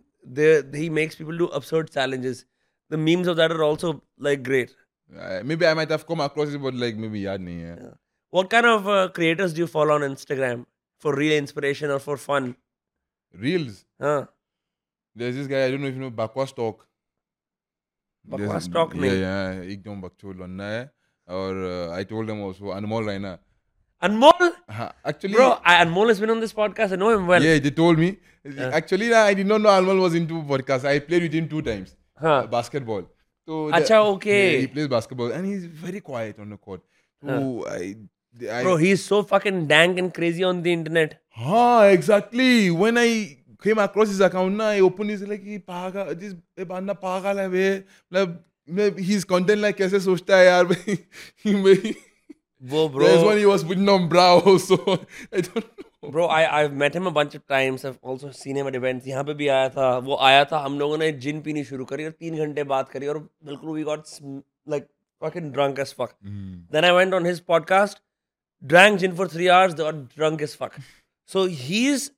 he makes people do absurd challenges. The memes of that are also like great. Uh, maybe I might have come across it, but like maybe. Yeah. What kind of uh, creators do you follow on Instagram for real inspiration or for fun? Reels. Huh. There's this guy I don't know if you know Bakwas Talk. Bakwas Talk. Yeah, yeah. Ikdom Bakchol on or uh, I told him also Anmol Raina. Anmol? Uh, actually, bro, I, Anmol has been on this podcast. I know him well. Yeah, they told me. Uh. Actually, I did not know Anmol was into podcast. I played with him two times. Huh. Uh, basketball. So the, okay. Yeah, he plays basketball and he's very quiet on the court. So huh. I, I, bro, he's so fucking dank and crazy on the internet. Huh, exactly. When I came across his account, I opened his like, he this this banda pagal hai, like content like कैसे सोचता है यार भाई वो bro this one he was with no bro also I don't know bro I I have met him a bunch of times I have also seen him at events यहाँ पे भी आया था. वो आया था. हम लोगों ने जिन पीनी शुरू करी और 3 घंटे बात करी और बिल्कुल we got like fucking drunk as fuck then I went on his podcast drunk gin for 3 hours और drunk as fuck so he is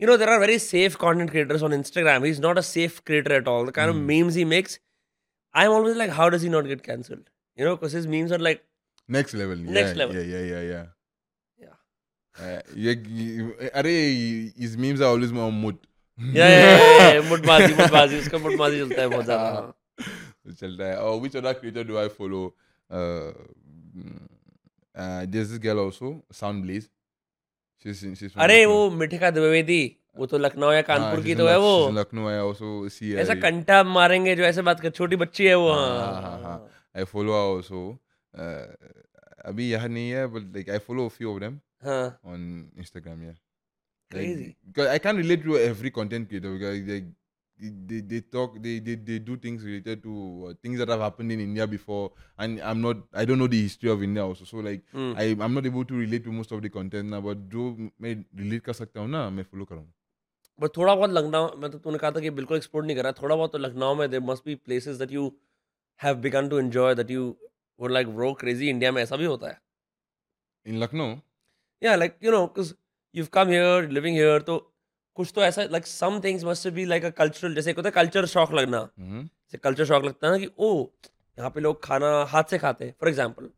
you know there are very safe content creators on Instagram he is not a safe creator at all the kind of memes he makes I'm always like, how does he not get cancelled? You know, because his memes are like, next level Next yeah, level. yeah yeah yeah yeah Yeah. uh, ये ये- अरे his memes are always more mood yeah, yeah, yeah, yeah, मुठबाजी मुठबाजी उसका मुठबाजी चलता है बहुत ज्यादा हाँ. चलता है और which other creator do I follow uh, mm, uh, there's this girl also Sound Blaze she's she's from अरे Lucknow. वो मिठिका द्विवेदी वो तो लखनऊ या हाँ, कानपुर की तो है वो I also see her ऐसा कंटा मारेंगे जो ऐसे बात कर छोटी बच्ची है वो हाँ, हाँ, हाँ, हाँ, हाँ. Her also uh, अभी यहाँ नहीं है I follow a few of them हाँ on Instagram yeah Like, Crazy. because I can't relate to every content creator because they they, they talk they, they they do things related to uh, things that have happened in India before and I'm not I don't know the history of India also so like Hmm. I I'm not able to relate to most of the content now but जो मैं relate कर सकता हूँ ना मैं follow करूँ but थोड़ा बहुत लखनऊ मैं तो तूने कहा था कि बिल्कुल एक्सप्लोर नहीं करा थोड़ा बहुत तो लखनऊ में there must be places that you have begun to enjoy that you were like bro crazy India में ऐसा भी होता है. In Lucknow yeah like you know because you come here living here तो कुछ तो ऐसा like some things must be like a cultural जैसे होता है कल्चर शॉक लगना। Mm-hmm. जैसे कल्चर शॉक लगता है ना कि ओ यहाँ पे लोग खाना हाथ से खाते हैं फॉर एग्ज़ाम्पल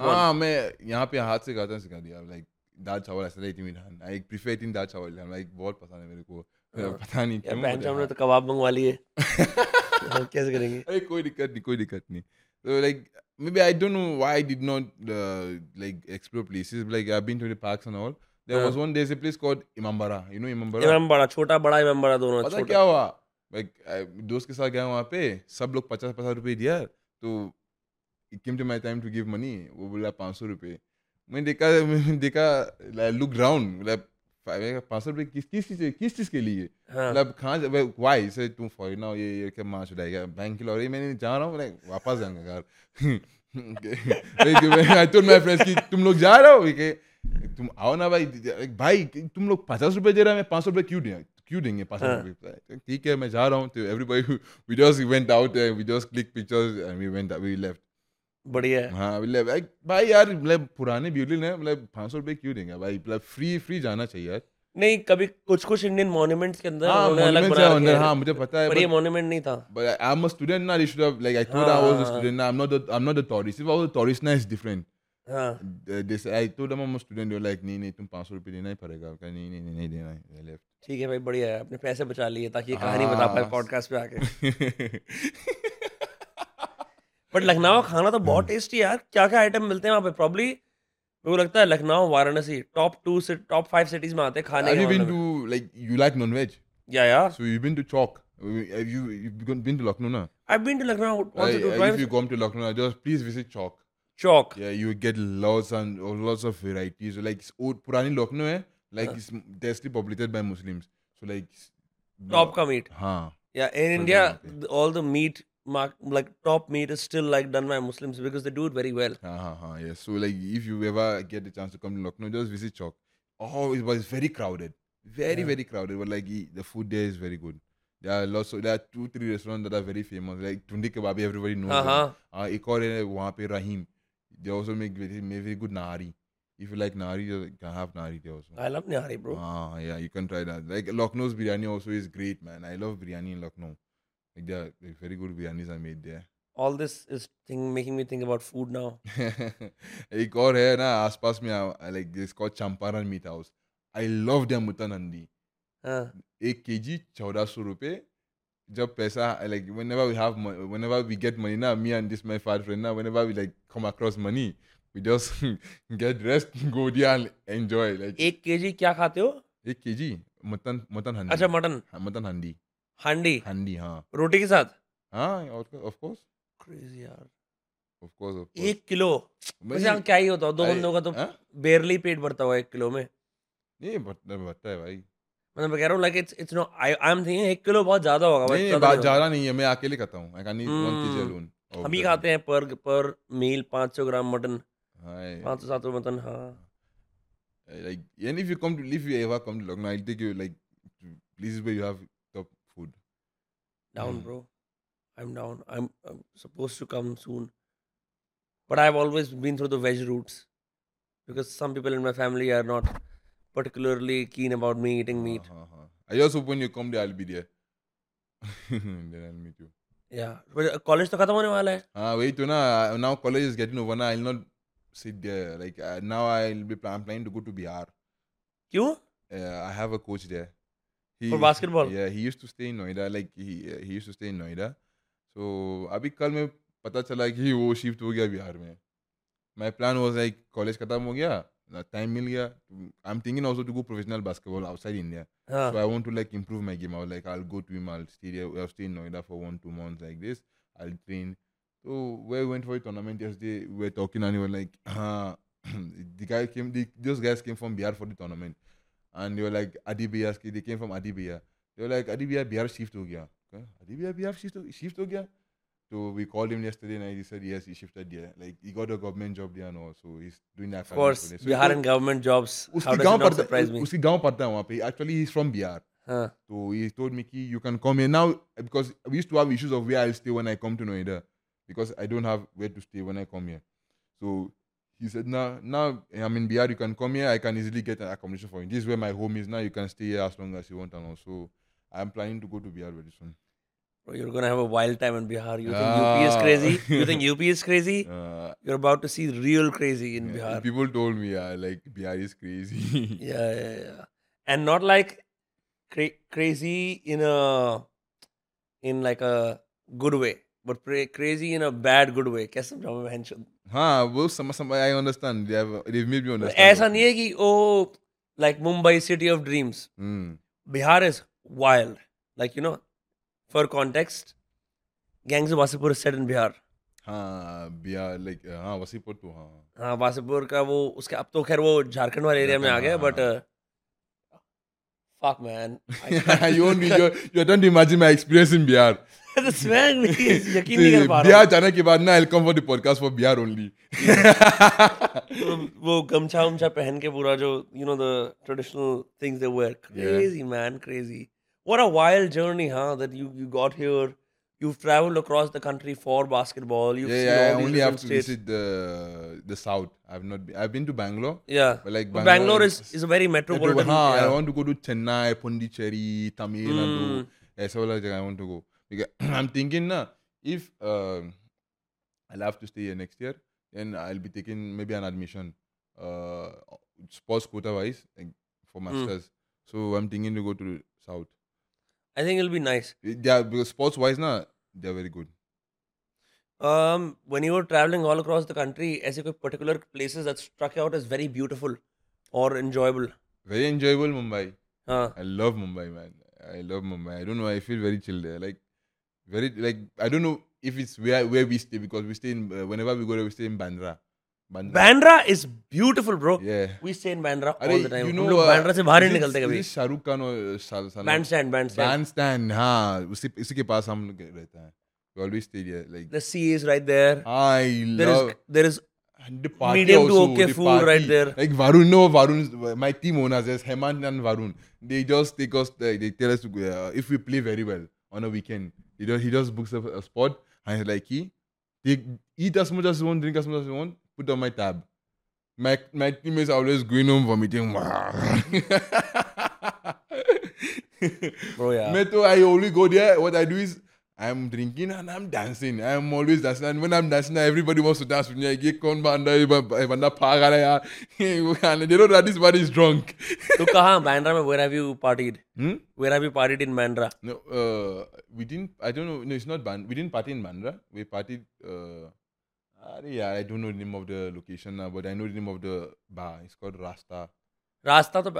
हाँ मैं यहाँ पे हाथ से खाता सिखा दिया लाइक दाल चावल ऐसा नहीं थी मीठा आई प्रीफर इन दाल चावल हम लाइक बहुत पसंद है मेरे को. हाँ। पता नहीं क्यों बहन चावल तो, हाँ। तो कबाब मंगवा लिए। कैसे करेंगे? अरे कोई दिक्कत नहीं कोई दिक्कत नहीं। तो like maybe I don't know why did not like explore places like I been to the all there was one day से place called Imambara you know Imambara Imambara छोटा बड़ा इमामबाड़ा दोनों पता क्या हुआ? लाइक दोस्त के साथ गया वहाँ पे सब लोग पचास पचास रुपए दिया। तो it came to my time to give money वो बोला पाँच सौ रुपए मैंने देखा मैंने देखा लुक राउंड मतलब पाँच सौ रुपये किस किस चीज़ किस चीज़ के लिए? हाँ। मतलब कहाँ वाई से तुम फॉरन आओ ये ये क्या माँ चुराएगा बैंक के लॉरी मैंने जा रहा हूँ मैं वापस जाऊँगा घर आई टोल्ड माय फ्रेंड्स कि तुम लोग जा रहे हो? कि तुम आओ ना भाई भाई तुम लोग पचास रुपये दे रहे हैं मैं पाँच सौ रुपये क्यों दिया क्यों देंगे पाँच सौ रुपये ठीक है मैं जा रहा हूँ तो everybody we just went out we just click pictures and we went we left बढ़िया है हाँ मतलब भाई यार मतलब पुराने ने मतलब पाँच सौ रुपये क्यों देंगे भाई मतलब फ्री फ्री जाना चाहिए यार नहीं कभी कुछ कुछ इंडियन मॉन्यूमेंट्स के अंदर हाँ अलग बना रखे हाँ मुझे पता है पर ये मॉन्यूमेंट नहीं था But I- I'm a student now. They should have like I told I was a student. Now I'm not. A, I'm not a tourist. If I was a tourist, now it's different. हाँ they say, I told them I'm a student. They're like, नहीं नहीं तुम पाँच सौ देना ही पड़ेगा कहा, नहीं नहीं नहीं नहीं देना है They ठीक है भाई बढ़िया है अपने पैसे बचा लिए ताकि ये कहानी बता पाए हाँ। पॉडकास्ट पे आके बट लखनऊ का खाना तो बहुत टेस्टी यार। क्या क्या आइटम मिलते हैं वहाँ पे? प्रॉब्ली लगता है लखनऊ वाराणसी टॉप टू से टॉप फाइव सिटीज़ में आते हैं खाने यू लाइक नॉन वेज या यार so you been to Chowk you been to Lucknow ना I been to Lucknow if you come to Lucknow just please visit Chowk Chowk yeah you get lots and lots of varieties like old पुरानी लखनऊ है like is densely populated by Muslims so like top का meat हाँ yeah in India all the meat mark like top meat is still like done by Muslims because they do it very well. Uh-huh, yeah. So like if you ever get the chance to come to Lucknow, just visit Chowk. Oh, it was very crowded, very yeah. very crowded. But like the food there is very good. There are lots of there are two three restaurants that are very famous like Tunday Kababi. Everybody knows. Uh-huh. Them. Uh, एक और They also make very, very good nahari. If you like nari, you can have nari. there also. I love nari, bro. Ah, yeah, you can try that. Like Lucknow's biryani also is great, man. I love biryani in Lucknow. Like they're very good biryanis are made there. All this is thing making me think about food now एक और है ना आसपास में like this called Champaran meat house I love there मुता नंदी एक K G चौदह सौ रुपये जब पैसा like whenever we have whenever we get money ना me and this my father friend ना whenever we like come across money we just get rest go दिया एंजॉय लाइक एक केजी क्या खाते हो? एक केजी मटन मटन हंडी। अच्छा mutton. हाँ, मटन हंडी। हांडी। हंडी हाँ। रोटी के साथ? हाँ ऑफ़ कोर्स क्रेजी यार। ऑफ़ कोर्स एक किलो? वैसे यहाँ क्या ही होता है दो बंदों का तो हाँ? बेरली पेट भरता हुआ एक किलो में। नहीं बट बता है भाई। मतलब मैं कह रहा हूँ like it's it's no I I am thinking एक किलो बहुत ज़्यादा होगा नहीं नहीं ज़्यादा बात नहीं ज़्यादा नहीं है मैं अकेले खाता हूँ I can eat one KG hmm, alone हम भी खाते हैं पर per meal 500 gram mutton. Hi. 500 700 mutton हाँ। Like, and if you come to, if you ever come to Lucknow, I'll take you like to places where you have top food. down, mm. bro. I'm down. I'm, I'm, supposed to come soon. But I've always been through the veg routes because some people in my family are not particularly keen about me eating meat. Uh-huh. uh-huh. I just hope when you come there, I'll be there. then I'll meet you. Yeah. But uh, college to khatam hone wala. Ah, wait, you know, now college is getting over. Now I'll not sit there. Like uh, now I'll be plan- planning to go to Bihar. Kyun? Uh, I have a coach there He, For basketball? Yeah, he used to stay in Noida. Like he uh, he used to stay in Noida. So अभी कल में पता चला कि वो shift हो गया बिहार में. My plan was like college खत्म हो गया, time मिल गया. I'm thinking also to go professional basketball outside India. हाँ So I want to like improve my game. I was like, I'll go to him. I'll stay there. I'll stay in Noida for one two months like this. I'll train. So where we went for a tournament yesterday, we were talking and he was like, uh, the guy came. The, those guys came from Bihar for the tournament, and they were like Adibia. They came from Adibia. They were like Adibia Bihar shift ho gaya. Okay? Adibia Bihar shift ho- shift ho gaya. So we called him yesterday and he said yes, he shifted there. Like he got a government job there and all, so he's doing that. of course So he Bihar told- and government jobs how उसकी does गांव it not पड़ता surprise me उसकी गांव पड़ता है वहाँ पे actually he's from Bihar हाँ so he told me ki you can come here now because we used to have issues of where I'll stay when I come to Noida because I don't have where to stay when I come here so he said, "Now, now I'm in Bihar. You can come here. I can easily get an accommodation for you. This is where my home is. Now you can stay here as long as you want." And also, I'm planning to go to Bihar very soon. You're gonna have a wild time in Bihar. You think. UP is ah. crazy? You think UP is crazy? Uh, You're about to see real crazy in yeah, Bihar. People told me, yeah, like Bihar is crazy. yeah, yeah, yeah, and not like cra- crazy in a in like a good way, but pra- crazy in a bad good way. Kaise samjhaun हाँ वो समझ समझ I understand they have they made me understand ऐसा नहीं है कि ओ like Mumbai city of dreams Bihar is wild like you know for context gangs of Wasseypur set in Bihar हाँ Bihar like हाँ वासीपुर टू हाँ। हाँ वासीपुर का वो उसके अब तो खैर वो झारखंड वाले एरिया में आ गया but fuck man you won't be you're, you're trying to imagine my experience in Bihar. the swag में यकीन नहीं कर पा रहा हूँ। बिहार जाने के बाद ना I'll come for the podcast for Bihar only. तो वो गमछा उमछा पहन के पूरा जो you know the traditional things they where crazy man crazy What a wild journey, huh? That you you got here. You've traveled across the country for basketball. You've yeah, yeah. I only have to states. visit the the south. I've not. Been, I've been to Bangalore. Yeah, But like But Bangalore Bangalore is, is- a very metropolitan. Huh, I want to go to Chennai, Pondicherry, Tamil Nadu. Mm. Yeah, I want to go. Because I'm thinking now, if um I'll have to stay here next year, then I'll be taking maybe an admission, uh, sports quota wise, like for Hmm. masters. So I'm thinking to go to the south. I think it'll be nice. Yeah, because sports wise now they're very good. Um, when you were traveling all across the country, ऐसे कोई particular places that struck you out as very beautiful or enjoyable? Very enjoyable Mumbai. हाँ. I love Mumbai, man. I love Mumbai. I don't know. I feel very chill there. Like, very like I don't know if it's where where we stay because we stay in uh, whenever we go there we stay in Bandra. Bandra is beautiful bro we stay in Bandra all the time हम लोग बैंड्रा से बाहर ही निकलते कभी। शाहरुख खान और साल साल band stand band stand हाँ उसी इसी के पास हम लोग रहते हैं। We always stay there like the sea is right there I love there is and party medium to okay full right there like Varun no Varun my team owners is Hemant and Varun they just take us they tell us if we play very well on a weekend he just books a spot I like he Eat as much as you want, drink as much as you want. put on my tab. My my teammates are always going home vomiting. Bro, yeah. Metal, I only go there. What I do is I'm drinking and I'm dancing. I'm always dancing. And when I'm dancing, everybody wants to dance with me. I get con banda, banda pagala. They know that this man is drunk. so, where have you partied? Hmm? Where have you partied in Bandra? No, uh, we didn't. I don't know. No, it's not band. We didn't party in Bandra. We partied. Uh, अरे yeah, I don't know the name of the location now, but I know the name of the bar. It's called Rasta. रास्ता तो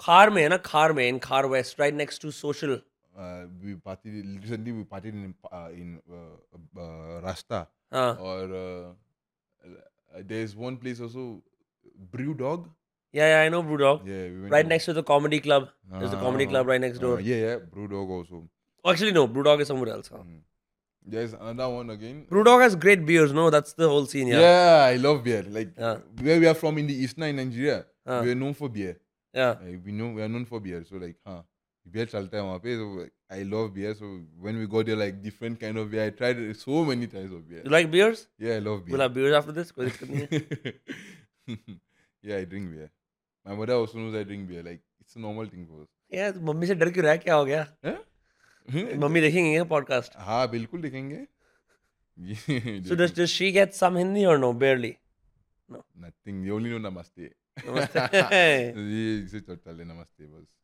खार में है ना खार में in Khar West right next to social Uh, we partied recently. We partied in uh, in uh, uh, Rasta. हाँ or uh, uh, there's one place also, Brew Dog. yeah yeah I know Brewdog Yeah, we went right to- next to the comedy club there's the comedy Ah, club right next uh, door yeah, yeah, Brew Dog also. oh, actually no Brewdog is somewhere else huh? Mm. There's another one again. Brewdog has great beers no that's the whole scene Yeah. yeah I love beer. Like Yeah. where we are from in the east in Nigeria, Ah. we are known for beer. yeah Like, we know we are known for beer. So like, huh, beer chalta hai wahan pe. So like, I love beer. So when we go there, like different kind of beer, I tried so many types of beer. you like beers Yeah, I love beer. we'll have beers after this कोई दिक्कत नहीं है yeah, I drink beer. My mother also knows I drink beer. Like it's a normal thing for us. यार तो mummy से डर क्यों रहा है क्या हो गया हैं? मम्मी देखेंगे पॉडकास्ट हाँ बिल्कुल देखेंगे। so does does she get some Hindi or no? Barely. Nothing ये ओनली नो नमस्ते Namaste. ये इसे चल नमस्ते बस।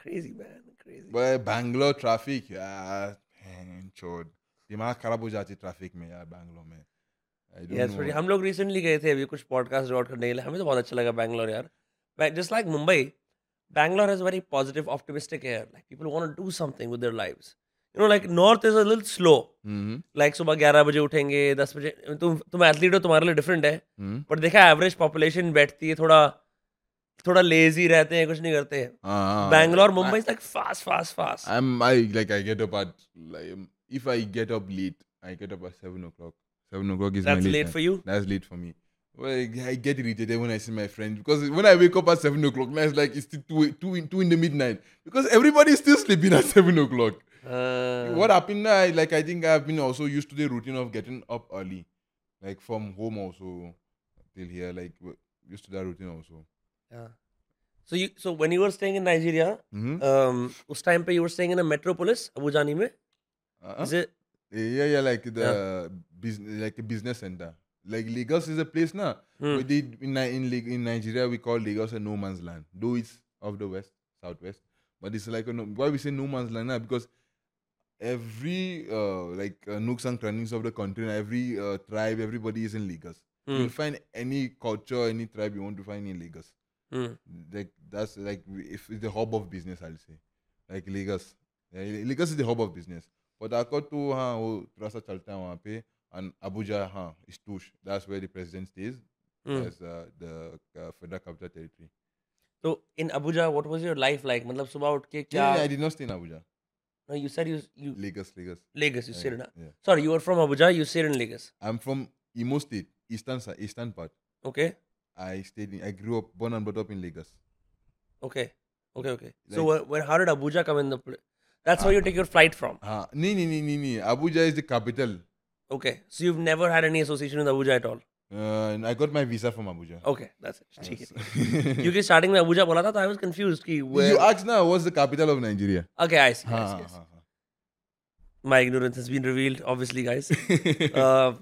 Crazy man crazy. But Bangalore traffic यार छोड़। दिमाग खराब हो जाती ट्रैफ़िक में यार बैंगलोर में। Yes, हम लोग रिसेंटली गए थे अभी कुछ पॉडकास्ट रिकॉर्ड करने के लिए। हमें तो बहुत अच्छा लगा बैंगलोर यार। Just like Mumbai Bangalore has very positive, optimistic air. Like people want to do something with their lives. You know, like North is a little slow. Mm-hmm. Like सुबह 11 बजे उठेंगे 10 बजे तुम तुम एथलीट हो तुम्हारे लिए डिफरेंट है बट देखा एवरेज पॉपुलेशन बैठती है थोड़ा थोड़ा लेजी रहते हैं कुछ नहीं करते हैं Bangalore Mumbai like fast fast fast I am I like I get up at if I get up late I get up at 7 o'clock 7 o'clock is That's my late, late for you. That's late for me. Well, I, I get irritated when I see my friends because when I wake up at seven o'clock, now it's like it's still two, two, in, two in the midnight because everybody is still sleeping at seven o'clock. Uh, What happened now? I- Like I think I've been also used to the routine of getting up early, like from home also till here. Like w- used to that routine also. so you so when you were staying in Nigeria Mm-hmm. um उस time पे you were staying in a metropolis Abu जानी में uh-huh. is it Yeah, yeah, like the business, like a business center. Like Lagos is a place now. Hmm. We did in Ni- in Lig- in Nigeria we call Lagos a no man's land. Though it's of the west, southwest, but it's like a no, why we say no man's land now because every uh, like uh, nooks and crannies of the country, and every uh, tribe, everybody is in Lagos. Hmm. You'll find any culture, any tribe you want to find in Lagos. Hmm. Like that's like if it's the hub of business, I'll say. Like Lagos, Yeah, Lagos is the hub of business. But according to हाँ वो थोड़ा सा चलता है वहाँ पे and Abuja हाँ is Tush. That's where the president stays. Hmm. That's uh, the uh, federal capital territory. So in Abuja, what was your life like? मतलब सुबह उठ के Yeah, क्या? yeah, I did not stay in Abuja. No, you said you you Lagos, Lagos. Lagos. You Yeah, stayed in. yeah. Sorry, you were from Abuja. You stayed in Lagos. I'm from Imo State, eastern side, eastern part. Okay. I stayed in, I grew up, born and brought up in Lagos. Okay. Okay, okay. So wh- when how did Abuja come in the? Pl- That's where you take your flight from. हाँ नहीं नहीं नहीं नहीं नहीं Abuja is the capital. Okay, so you've never had any association with Abuja at all. Uh, I got my visa from Abuja. Okay, that's it. ठीक है. क्योंकि starting में Abuja बोला था तो I was confused कि where. You asked now what's the capital of Nigeria? Okay, I see. हाँ, see, I see. हाँ, हाँ. My ignorance has been revealed, obviously, guys. uh,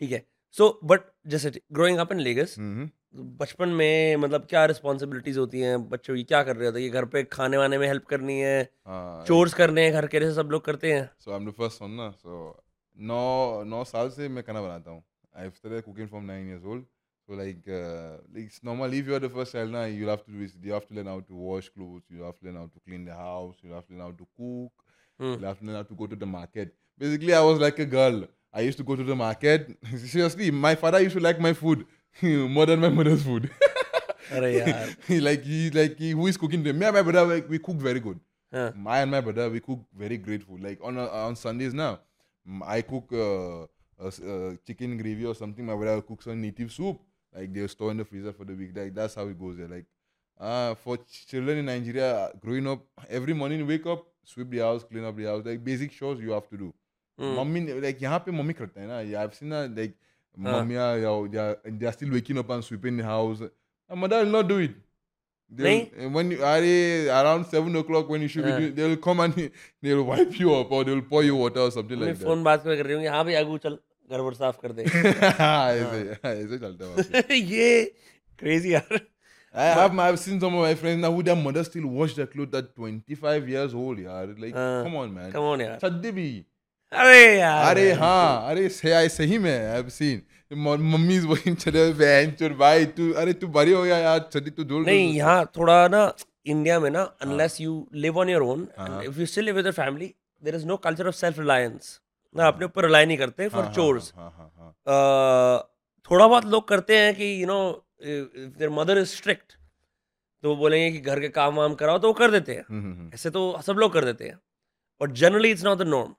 ठीक है. So, but जैसे growing up in Lagos, Mhm. बचपन में मतलब क्या रिस्पॉन्सिबिलिटीज होती हैं बच्चों की क्या कर रहे होते हैं घर पे खाने वाने में हेल्प करनी है हाँ, चोर्स करने हैं घर के सब लोग करते हैं So I'm the first son ना. So नौ नौ साल से मैं खाना बनाता हूँ. I've started cooking from nine years old. So like, uh, like it's normal if you're the first child now, you'll have to do is you have to learn how to wash clothes, you have to learn how to clean the house, you have to learn how to cook, Hmm. you have to learn how to go to the market. Basically, I was like a girl. I used to go to the market. Seriously, my father used to like my food more than my mother's food. अरे यार he like he like he, who is cooking them? Me and my brother like, we cook very good. हाँ I and my brother we cook very great food. Like on uh, on Sundays now, mm, I cook uh, a, s- uh, chicken gravy or something. My brother cooks a native soup. Like they store in the freezer for the week. Like that's how it goes there. Like uh, for ch- children in Nigeria, growing up, every morning wake up, sweep the house, clean up the house. Like basic chores you have to do. Hmm. Mummy like यहाँ पे mummy करते हैं ना. Yeah, I've seen that like हाँ. mummy are they are they are still waking up and sweeping the house. My They'll- नहीं? and when you are around seven o'clock when you should हाँ. be doing, they'll come and they'll wipe you up or they'll pour you water or something मैं like that. Phone बात कर रही हूँ हाँ भाई आगू चल घर वर साफ कर दे ऐसे ऐसे चलता है वहाँ पे. ये क्रेजी यार I have my, I've seen some of my friends now who their mother still wash their clothes at 25 years old यार like हाँ. come on man come on यार छद्दी भी अरे यार अरे हाँ अरे सही सही में I've seen मम्मी इज़ वही चले बहन चोर भाई तू अरे तू बड़ी हो गया यार छद्दी तू धुल नहीं यहाँ थोड़ा ना इंडिया में ना unless you live on your own. If you still live with family there is no culture of self reliance ना अपने ऊपर रिलाई नहीं करते फॉर चोर्स हाँ हाँ हाँ थोड़ा बहुत लोग करते हैं कि you know their mother is strict तो वो बोलेंगे कि घर के काम वाम कराओ तो वो कर देते हैं। हम्म, हम्म, हम्म. ऐसे तो सब लोग कर देते हैं। But generally it's not the norm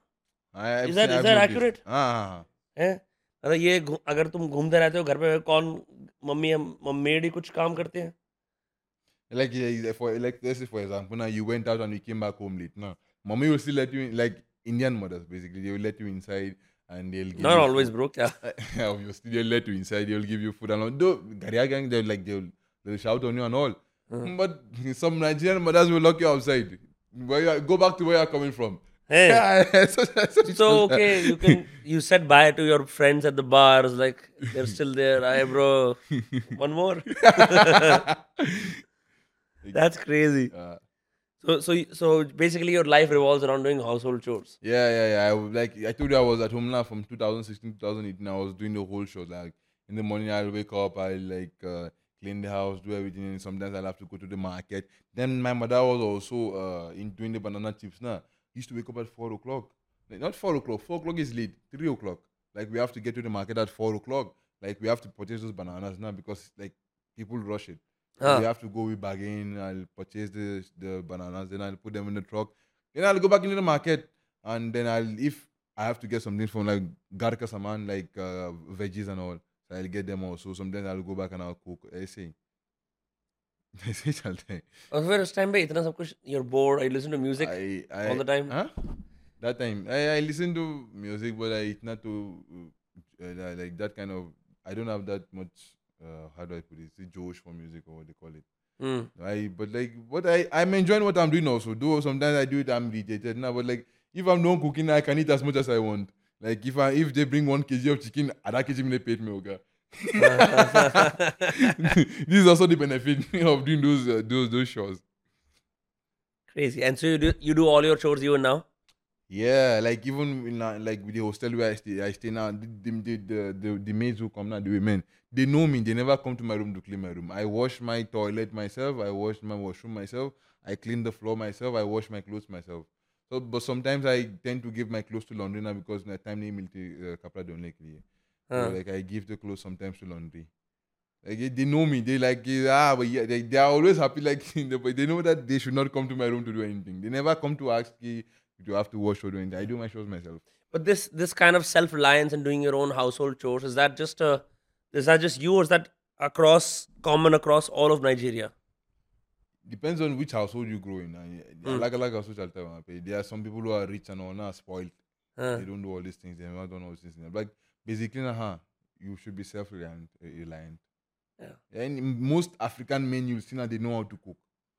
that noticed. accurate? हाँ हाँ हाँ। है? मतलब ये अगर तुम घूमते रहते हो घर पे कौन मम्मी मेड ही कुछ काम करते हैं Like yeah, yeah, for like let's say for example, now you went out and you came back home late. Now, mommy will still let you in, like Indian mothers basically. They will let you inside and they'll give not you always food. Bro क्या Obviously, they'll let you inside. They'll give you food and all. Though Garia gang, they'll like they'll they'll shout on you and all. Uh-huh. But some Nigerian mothers will lock you outside. Where you are, go back to where you're coming from. है Yeah, so, okay you can you said bye to your friends at the bars like they're still there hi bro one more that's crazy Uh, so so so basically your life revolves around doing household chores Yeah, yeah, yeah. I like I told you I was at home now from 2016 2018. I was doing the whole show. Like in the morning, I'll wake up, I'll like uh, clean the house, do everything. And sometimes I'll have to go to the market. Then my mother was also uh, in doing the banana chips. Now used to wake up at four o'clock. Like, not four o'clock. Four o'clock is late. Three o'clock. Like we have to get to the market at four o'clock. Like we have to purchase those bananas now because like people rush it. Huh. Ah. We have to go. with bargain. I'll purchase the the bananas. Then I'll put them in the truck. Then I'll go back into the market, and then I'll if I have to get something from like garka saman, like uh, veggies and all. I'll get them also. Sometimes I'll go back and I'll cook. Eh, I ऐसे ही चलते हैं. और फिर उस time पे इतना सब कुछ you're bored you listen to music I, I, all the time? Huh? That time I, I listen to music, but I it's not to uh, like that kind of. I don't have that much. Uh, how do I put it? It's Josh for music or what they call it. Hmm. I but like what I I'm enjoying what I'm doing also. Though sometimes I do it, I'm irritated now. But like if I'm not cooking, I can eat as much as I want. Like if I if they bring one kg of chicken, ada kg me paid me okay. this is also the benefit of doing those uh, those those shows. Crazy. And so you do you do all your chores even now? Yeah, like even in, uh, like with the hostel where I stay, I stay now. The the, the the the maids who come now, the women, they know me. They never come to my room to clean my room. I wash my toilet myself. I wash my washroom myself. I clean the floor myself. I wash my clothes myself. So, but sometimes I tend to give my clothes to laundry now because my time nahi is uh, kapda dhone ke. Like I give the clothes sometimes to laundry. Like they know me. They like ah, but yeah, they, they are always happy. Like but they know that they should not come to my room to do anything. They never come to ask me to have to wash or do anything. I do my chores myself. But this this kind of self reliance and doing your own household chores is that just a is that just you or is that across common across all of Nigeria? Depends on which household you grow in. Hmm. Like like household chalta There are some people who are rich and all now spoiled. They don't do all these things. They never done all these things. Like basically, हाँ, you should be self-reliant. uh, Reliant. Yeah. And most African men you'll see now they know how to cook.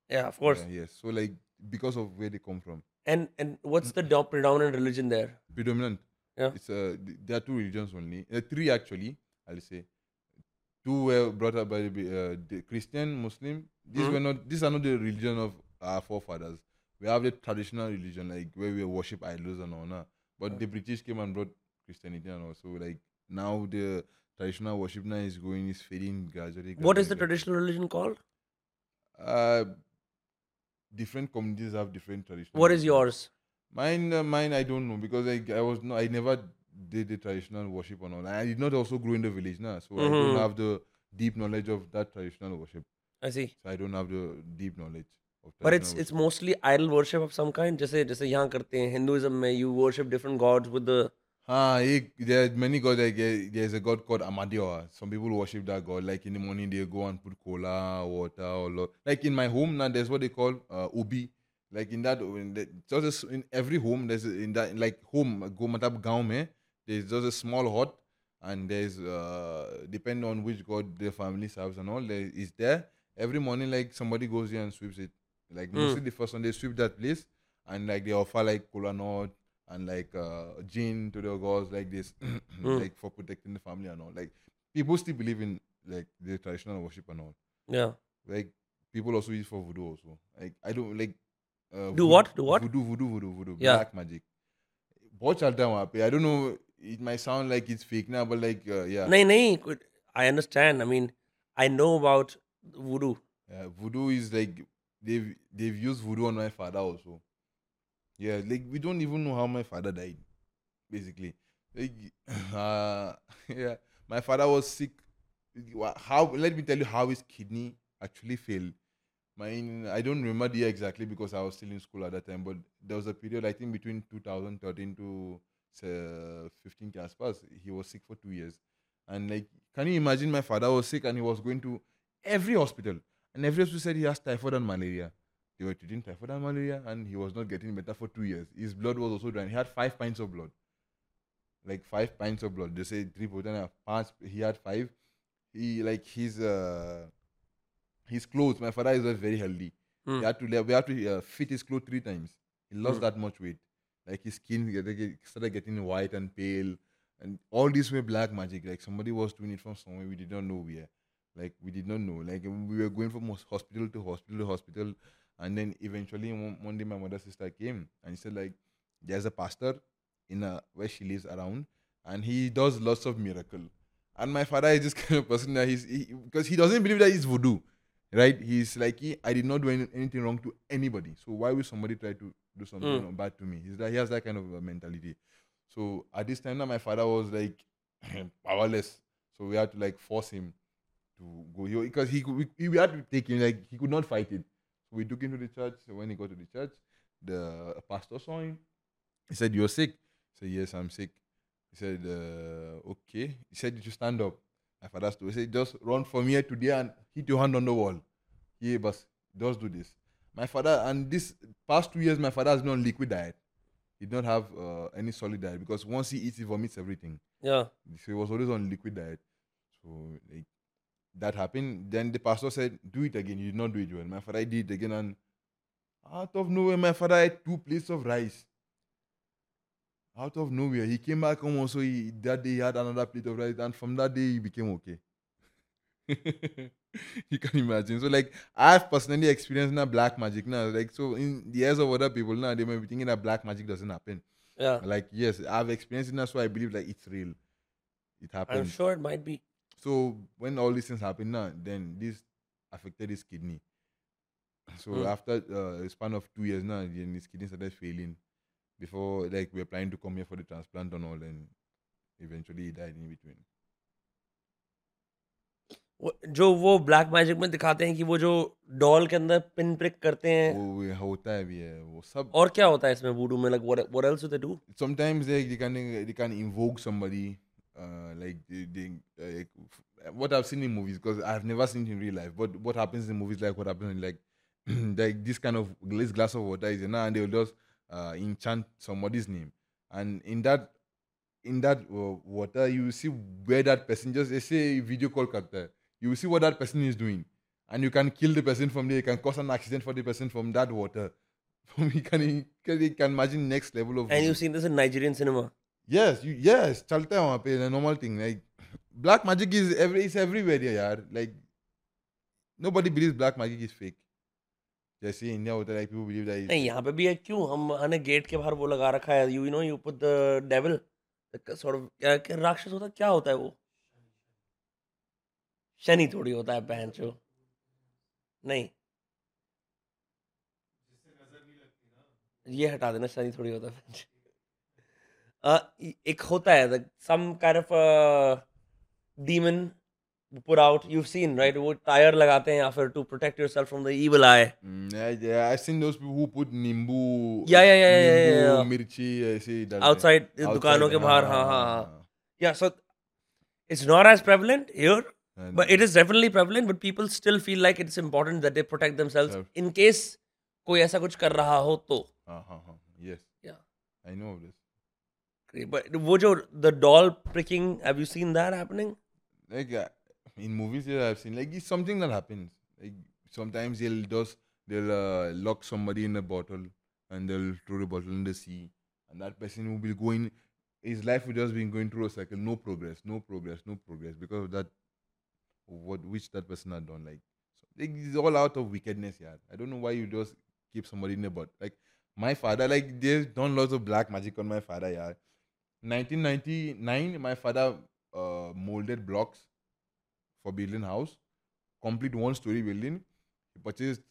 yeah, of course. Yeah, yes. So like because of where they come from, And and what's the do- predominant religion there? predominant. Yeah. It's uh, there are two religions only. Uh, three actually. I'll say. Two were brought up by the, uh, the Christian, Muslim. These Mhm. were not. These are not the religion of our forefathers. We have the traditional religion, like where we worship idols and all that. But the British came and brought Christianity and also like now the traditional worship now is going is fading gradually. What is the gradually, traditional religion called? Uh, different communities have different traditional. What is yours? Mine, uh, mine, I don't know because I, I was no, I never did the traditional worship and all. I did not also grow in the village now, so mm-hmm. I Mhm. don't have the deep knowledge of that traditional worship. I see. So I don't have the deep knowledge. But it's it's mostly idol worship of some kind. जैसे जैसे यहाँ करते हैं Hinduism में you worship different gods with the Ah, he, there are many gods. Like eh, there's a god called Amadioha. Some people worship that god. Like in the morning, they go and put cola, water, or lo- like in my home now. There's what they call uh, ubi. Like in that, in the, just in every home, there's a, in that like home go matab gaon mein, There's just a small hut, and there's uh, depending on which god the family serves and all. There is there every morning. Like somebody goes there and sweeps it. Like Mm. mostly the first one they sweep that place, and like they offer like cola nut and like uh, gin to the gods like this, Mm. like for protecting the family and all. Like people still believe in like the traditional worship and all. yeah. Like people also use for voodoo also. Like I don't like. Uh, Do vood- what? Do what? Voodoo, voodoo, voodoo, voodoo. Yeah. Black magic. बहुत चलता है वहाँ पे. I don't know. It might sound like it's fake now, but like uh, yeah. नहीं नहीं could- I understand. I mean I know about voodoo. Yeah, voodoo is like they've they've used voodoo on my father also. yeah, like we don't even know how my father died, basically. Like, uh, yeah, my father was sick. How? Let me tell you how his kidney actually failed. Mine, I don't remember the year exactly because I was still in school at that time. But there was a period, I think, between 2013 to uh, 15 Caspers. He was sick for two years, and like, can you imagine? My father was sick and he was going to every hospital, and every hospital said he has typhoid and malaria. They were treating typhoid and malaria, and he was not getting better for two years. His blood was also drying. He had five pints of blood, like five pints of blood. They say three and five. He had five. He like his uh, his clothes. My father is not very healthy. Hmm. He had to we had to uh, fit his clothes three times. He lost Hmm. that much weight. Like his skin started getting white and pale, and all this were black magic. Like somebody was doing it from somewhere we did not know where. Like we did not know. Like we were going from hospital to hospital to hospital, and then eventually one, day my mother's sister came and she said like, "There's a pastor in a, where she lives around, and he does lots of miracle." And my father is this kind of person that he's he, because he doesn't believe that it's voodoo, right? He's like, he, I did not do any, anything wrong to anybody. So why would somebody try to do something Mm. bad to me? He's like, he has that kind of a mentality. So at this time, now my father was like powerless. So we had to like force him to go here because he, could- we, we had to take him like he could not fight it. So we took him to the church. So when he got to the church, the pastor saw him. He said, "You're sick." He said, "Yes, I'm sick." He said, uh, "Okay." He said, "You should stand up." My father stood. He said, "Just run from here to there and hit your hand on the wall." Yeah, but just do this. My father and this past two years, my father has been on liquid diet. He did not have uh, any solid diet because once he eats, he vomits everything. Yeah. So he was always on liquid diet. So like that happened. Then the pastor said, "Do it again." You did not do it well. My father did it again, and out of nowhere, my father had two plates of rice. Out of nowhere, he came back home. Also, he, that day he had another plate of rice, and from that day he became okay. you can imagine. So, like, I've personally experienced now black magic now. Like, so in the eyes of other people now, they may be thinking that black magic doesn't happen. Yeah. Like, yes, I've experienced it. That's why I believe like it's real. It happened. I'm sure it might be. So when all these things happen now, then this affected his kidney. So Mm. after uh, a span of two years now, then his kidney started failing. Before like we were planning to come here for the transplant and all, and eventually he died in between. वो- जो वो black magic में दिखाते हैं कि वो जो doll के अंदर पिन प्रिक करते हैं वो ये होता है भी है वो सब और क्या होता है इसमें वूडू में like what else do they do sometimes they, they can they can invoke somebody uh, like uh, like, what I've seen in movies because I've never seen it in real life but what happens in movies like what happens in like like this kind of this glass of water is enough, and they'll just uh, enchant somebody's name, and in that in that uh, water you see where that person just say video call karta, you will see what that person is doing, and you can kill the person from there. You can cause an accident for the person from that water. you can, you can imagine next level of And you've seen this in Nigerian cinema. Yes, you, yes, चलता है वहाँ पे a normal thing. Like black magic is every it's everywhere यार. Like nobody believes black magic is fake. जैसे India होता है like people believe that. नहीं यहाँ पे भी है क्यों हम हमने गेट के बाहर वो लगा रखा है you know you put sort of क्या क्या राक्षस होता क्या होता है वो शनि थोड़ी होता है बहन चो नहीं ये हटा देना शनि थोड़ी होता है uh, एक होता है some kind of demon put out you seen right वो टायर लगाते हैं या फिर to protect yourself from the evil eye I seen those people who put नींबू या या या मिर्ची ऐसे आउटसाइड दुकानों के बाहर हाँ हाँ या so it's not as prevalent here but it is definitely prevalent but people still feel like it's important that they protect themselves in case कोई ऐसा कुछ कर रहा हो तो। हाँ हाँ हाँ yes yeah I know this but वो जो the doll pricking have you seen that happening like uh, in movies yeah, I've seen like it's something that happens. Like sometimes they'll just they'll uh, lock somebody in a bottle and they'll throw the bottle in the sea, and that person will be going. His life will just be going through a cycle, no progress, no progress, no progress because of that, what which that person had done. Like it's all out of wickedness, yeah. I don't know why you just keep somebody in a bottle. Like my father, like they've done lots of black magic on my father, yeah. 1999, my father uh, molded blocks for building house, complete one story building. He purchased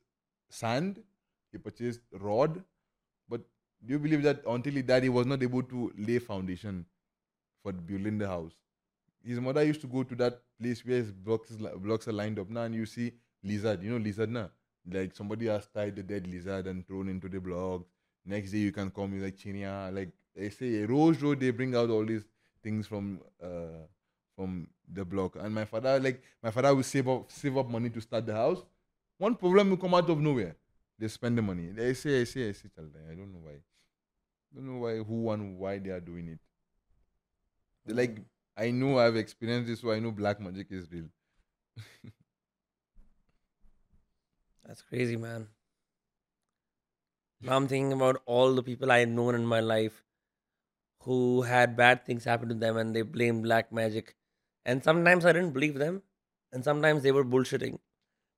sand, he purchased rod, but do you believe that until he died, he was not able to lay foundation for building the house? His mother used to go to that place where his blocks blocks are lined up now, and you see lizard. You know lizard now, like somebody has tied the dead lizard and thrown into the blocks. Next day you can come with like chinia, like they say a Rose Road. They bring out all these things from uh, from the block. And my father, like my father, will save up save up money to start the house. One problem will come out of nowhere. They spend the money. They say, I say, I say. I don't know why. I Don't know why, who and why they are doing it. They're like I know I've experienced this, so I know black magic is real. That's crazy, man. Now I'm thinking about all the people I've known in my life who had bad things happen to them and they blame black magic. And sometimes I didn't believe them, and sometimes they were bullshitting.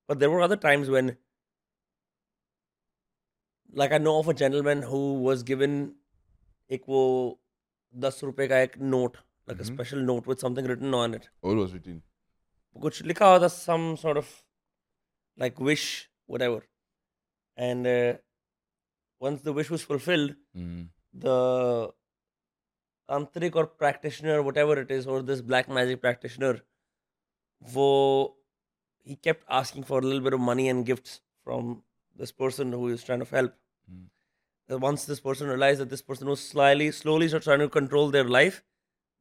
But there were other times when, like, I know of a gentleman who was given एक वो दस रुपए का एक note, like a Mhm. special note with something written on it. All was written. कुछ लिखा हुआ था some sort of like wish whatever and uh, once the wish was fulfilled Mm. the practitioner whatever it is or this black magic practitioner wo he kept asking for a little bit of money and gifts from this person who is trying to help Mm. Uh, once this person realized that this person was slyly slowly trying to control their life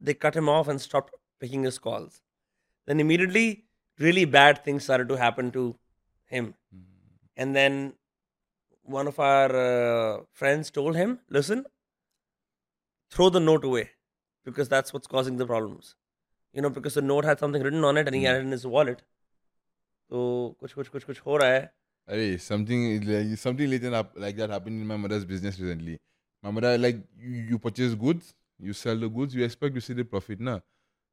they cut him off and stopped picking his calls then immediately really bad things started to happen to him Mm. and then one of our uh, friends told him listen throw the note away because that's what's causing the problems you know because the note had something written on it and he Hmm. had it in his wallet so kuch kuch kuch kuch ho raha hai Hey, something like something like that happened in my mother's business recently. My mother like you, you purchase goods, you sell the goods, you expect to see the profit now.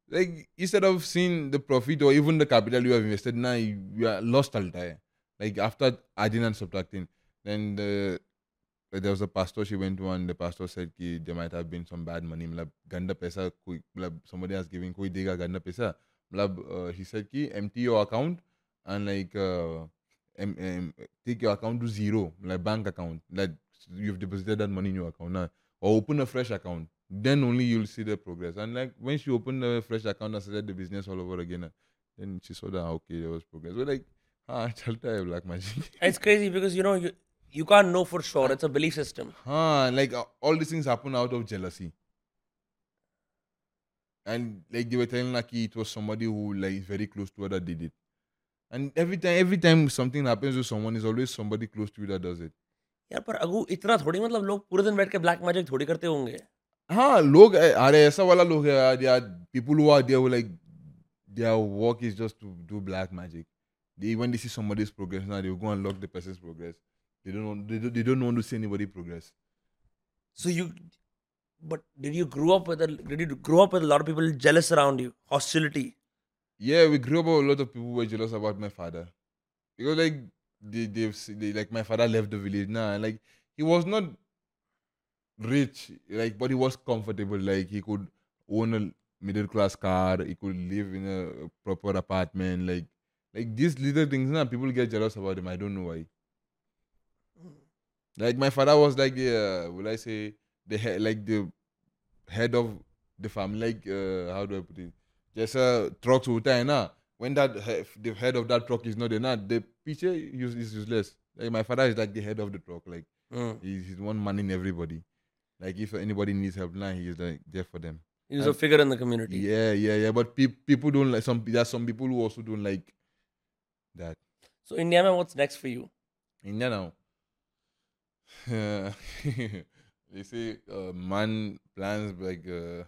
Like instead of seeing the profit or even the capital you have invested now, you, you are lost all time. Like after adding and subtracting, then the there was a pastor she went to and the pastor said ki there might have been some bad money मतलब गंदा पैसा कोई मतलब somebody has given कोई देगा गंदा पैसा मतलब uh, he said ki empty your account and like uh, um, um, take your account to zero like bank account like you've deposited that money in your account now or open a fresh account then only you'll see the progress and like when she opened a fresh account and started the business all over again uh, then she saw that okay there was progress we're like ah chalta hai black magic it's crazy because you know you, you can't know for sure it's a belief system Huh, like uh, all these things happen out of jealousy. And like they were telling Naki it was somebody who like is very close to her that did it. And every time, every time something happens to someone, is always somebody close to you that does it. यार पर अगू इतना थोड़ी मतलब लोग पूरे दिन बैठ के ब्लैक मैजिक थोड़ी करते होंगे हाँ लोग अरे ऐसा वाला लोग है यार यार people who are there who like their work is just to do black magic. They when they see somebody's progress now they will go and lock the person's progress. They don't want, they don't, they don't want to see anybody progress. So you, but did you grow up with a did you grow up with a lot of people jealous around you, hostility? Yeah, we grew up with a lot of people were jealous about my father. Because like they they've they like my father left the village now and like he was not rich, like but he was comfortable. Like he could own a middle class car, he could live in a proper apartment, like like these little things now people get jealous about him. I don't know why. Like my father was like the uh, will I say the head like the head of the family. Like uh, how do I put it? Just uh, truck to tie now. When that the head of that truck is not there, now the picture is, is useless. Like my father is like the head of the truck. Like mm. he's, he's one man in everybody. Like if anybody needs help now, he is like there for them. He's and, a figure in the community. Yeah, yeah, yeah. But pe- people don't like some. There are some people who also don't like that. So India, man, what's next for you? India now. they say uh, man plans like uh,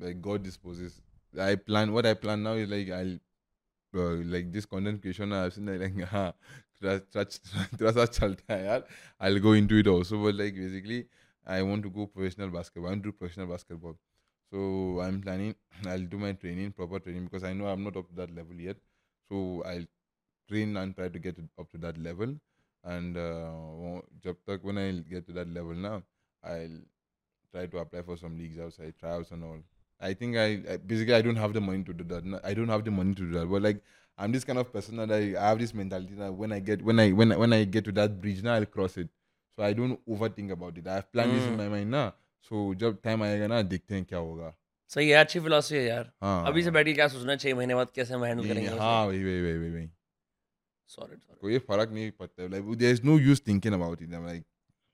like God disposes. I plan what I plan now is like I'll uh, like this content creation I've seen like ah trasa chalta yaar. I'll go into it also, but like basically I want to go professional basketball. I want to do professional basketball. So I'm planning. I'll do my training, proper training, because I know I'm not up to that level yet. So I'll train and try to get up to that level and uh, wo- जब तक when I get to that level now I'll try to apply for some leagues outside tryouts and all I think I, I basically I don't have the money to do that. No, I don't have the money to do that. But like I'm this kind of person that I, I have this mentality that when I get when I when I, when I get to that bridge now I'll cross it. So I don't overthink about it. I have planned this in my mind now. So जब time आएगा ना देखते हैं क्या होगा. सही है अच्छी फिलोसफी है यार हाँ अभी से बैठी क्या सोचना छह महीने बाद कैसे हम हैंडल नहीं, करेंगे हाँ वही वही वही वही वही. सॉरी कोई फ़र्क नहीं पड़ता. Like there is no use thinking about it. I'm like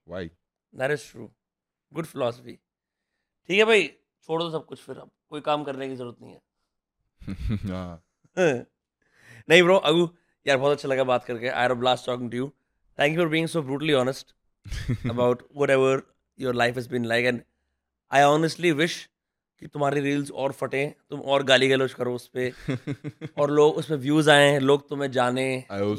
why? That is true good philosophy ठीक है भाई छोड़ दो सब कुछ फिर अब कोई काम करने की ज़रूरत नहीं है हाँ. नहीं ब्रो अगू यार बहुत अच्छा लगा बात करके I blast talking to you thank you for being so brutally honest about whatever your life has been like and I honestly wish कि तुम्हारी रील्स और फटे तुम और गाली गलौज करो उस पर और लोग उस पे व्यूज़ आए लोग तुम्हें जाने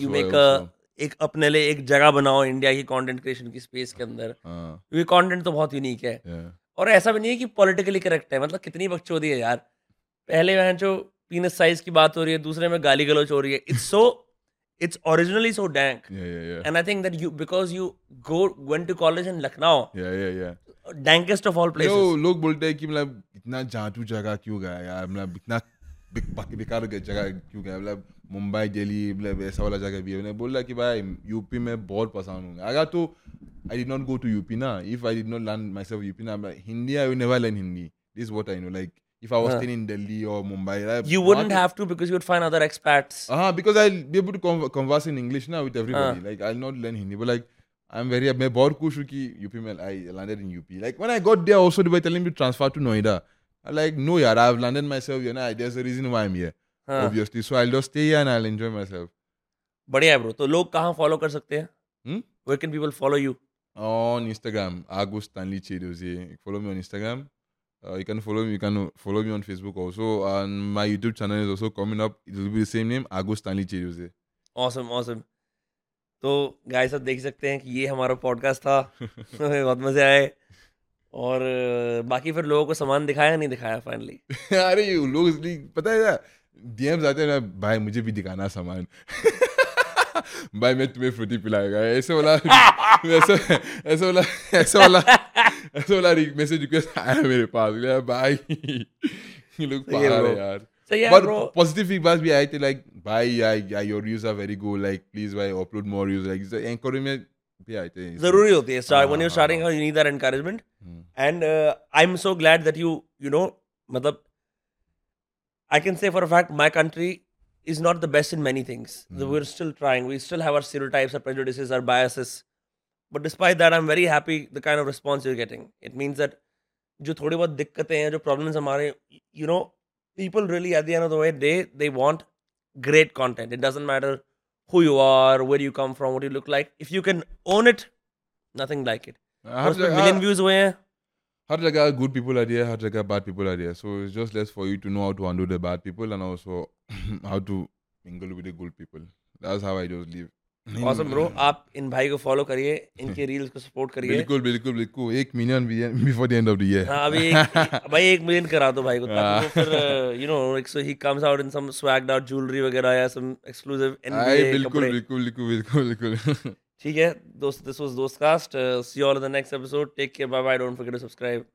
यू मेक. एक अपने लिए एक जगह बनाओ इंडिया की कंटेंट क्रिएशन की स्पेस के अंदर हाँ. क्योंकि कंटेंट तो बहुत यूनिक है Yeah. और ऐसा भी नहीं है कि पॉलिटिकली करेक्ट है मतलब कितनी बकचोदी है यार पहले वहाँ जो पीनस साइज़ की बात हो रही है दूसरे में गाली गलौज हो रही है it's so it's originally so dank Yeah yeah yeah. And I think that you because you go went to college in Lucknow Yeah yeah yeah. Dankest of all places लोग बोलते हैं कि मतलब इतना जादू जगह क्यों गया यार? मतलब इतना बेकार जगह क्यों गया? मतलब मुंबई दिल्ली मतलब ऐसा वाला जगह भी है। मैंने बोला कि भाई यूपी में बहुत पसंद हूँ अगर तो I did not go to UP ना। If I did not learn myself UP ना Hindi I never learn Hindi this what I know like if I was हाँ. स्टेइंग इन दिल्ली और Mumbai you wouldn't have to because you would find other expats. Uh-huh, because I'll be able to converse in English now with everybody. Huh. Like I'll not learn Hindi, but like I'm very मैं बहुत खुश हूँ कि यूपी में I landed in UP. Like when I got there, also they were telling me to transfer to Noida. I like no, yeah, I've landed myself. You know, there's a reason why I'm here. हाँ Obviously, so I'll just stay here and I'll enjoy myself. बढ़िया है bro तो लोग कहाँ follow कर सकते हैं Hmm? where can people follow you On Instagram, Agus Stanley Chidozie. Follow me on Instagram. Uh, you can follow me. You can follow me on Facebook also. And my YouTube channel is also coming up. It will be the same name, Agus Stanley Chidozie. awesome awesome तो गाय सब देख सकते हैं कि ये हमारा podcast था। बहुत मज़े आए। और बाकी फिर लोगों को सामान दिखाया नहीं दिखाया फाइनली अरे ये लोग इसलिए पता है डीएम्स आते हैं ना भाई मुझे भी दिखाना सामान। भाई मैं तुम्हें फ्रूटी पिलाएगा ऐसे वाला ऐसा ऐसा वाला ऐसा वाला ऐसा वाला मैसेज रिक्वेस्ट आया मेरे पास। भाई लोग पागल है यार। So yeah, but bro. positive feedback भी आए थे like भाई yeah, yeah, your reviews are very good like please भाई upload more reviews like it's encouragement भी आए थे जरूरी होती है start when हाँ, you're starting हाँ, out you need that encouragement hmm, and uh, I'm so glad that you you know मतलब I can say for a fact my country is not the best in many things Hmm. we're still trying we still have our stereotypes our prejudices our biases but despite that I'm very happy the kind of response you're getting it means that जो थोड़ी बहुत दिक्कतें हैं जो problems हमारे you know people really at the end of the way they they want great content. It doesn't matter who you are, where you come from, what you look like. If you can own it, nothing like it. हर उसमें जगह million views हुए हैं हर जगह good people are there, हर जगह bad people are there. So it's just less for you to know how to handle the bad people and also how to mingle with the good people. That's how I just live. Awesome bro. आप इन भाई को follow करिए इनके reels को support करिए। बिल्कुल बिल्कुल बिल्कुल। एक million before the end of the year हाँ अभी एक, भाई एक मिलियन करा दो भाई को ताकि वो फिर you know like so he comes out in some swagged out jewellery वगैरह या सम एक्सक्लूसिव एनबीए बिल्कुल बिल्कुल बिल्कुल बिल्कुल बिल्कुल। ठीक है दोस्त this was Dost cast see all in the next episode take care bye bye don't forget to subscribe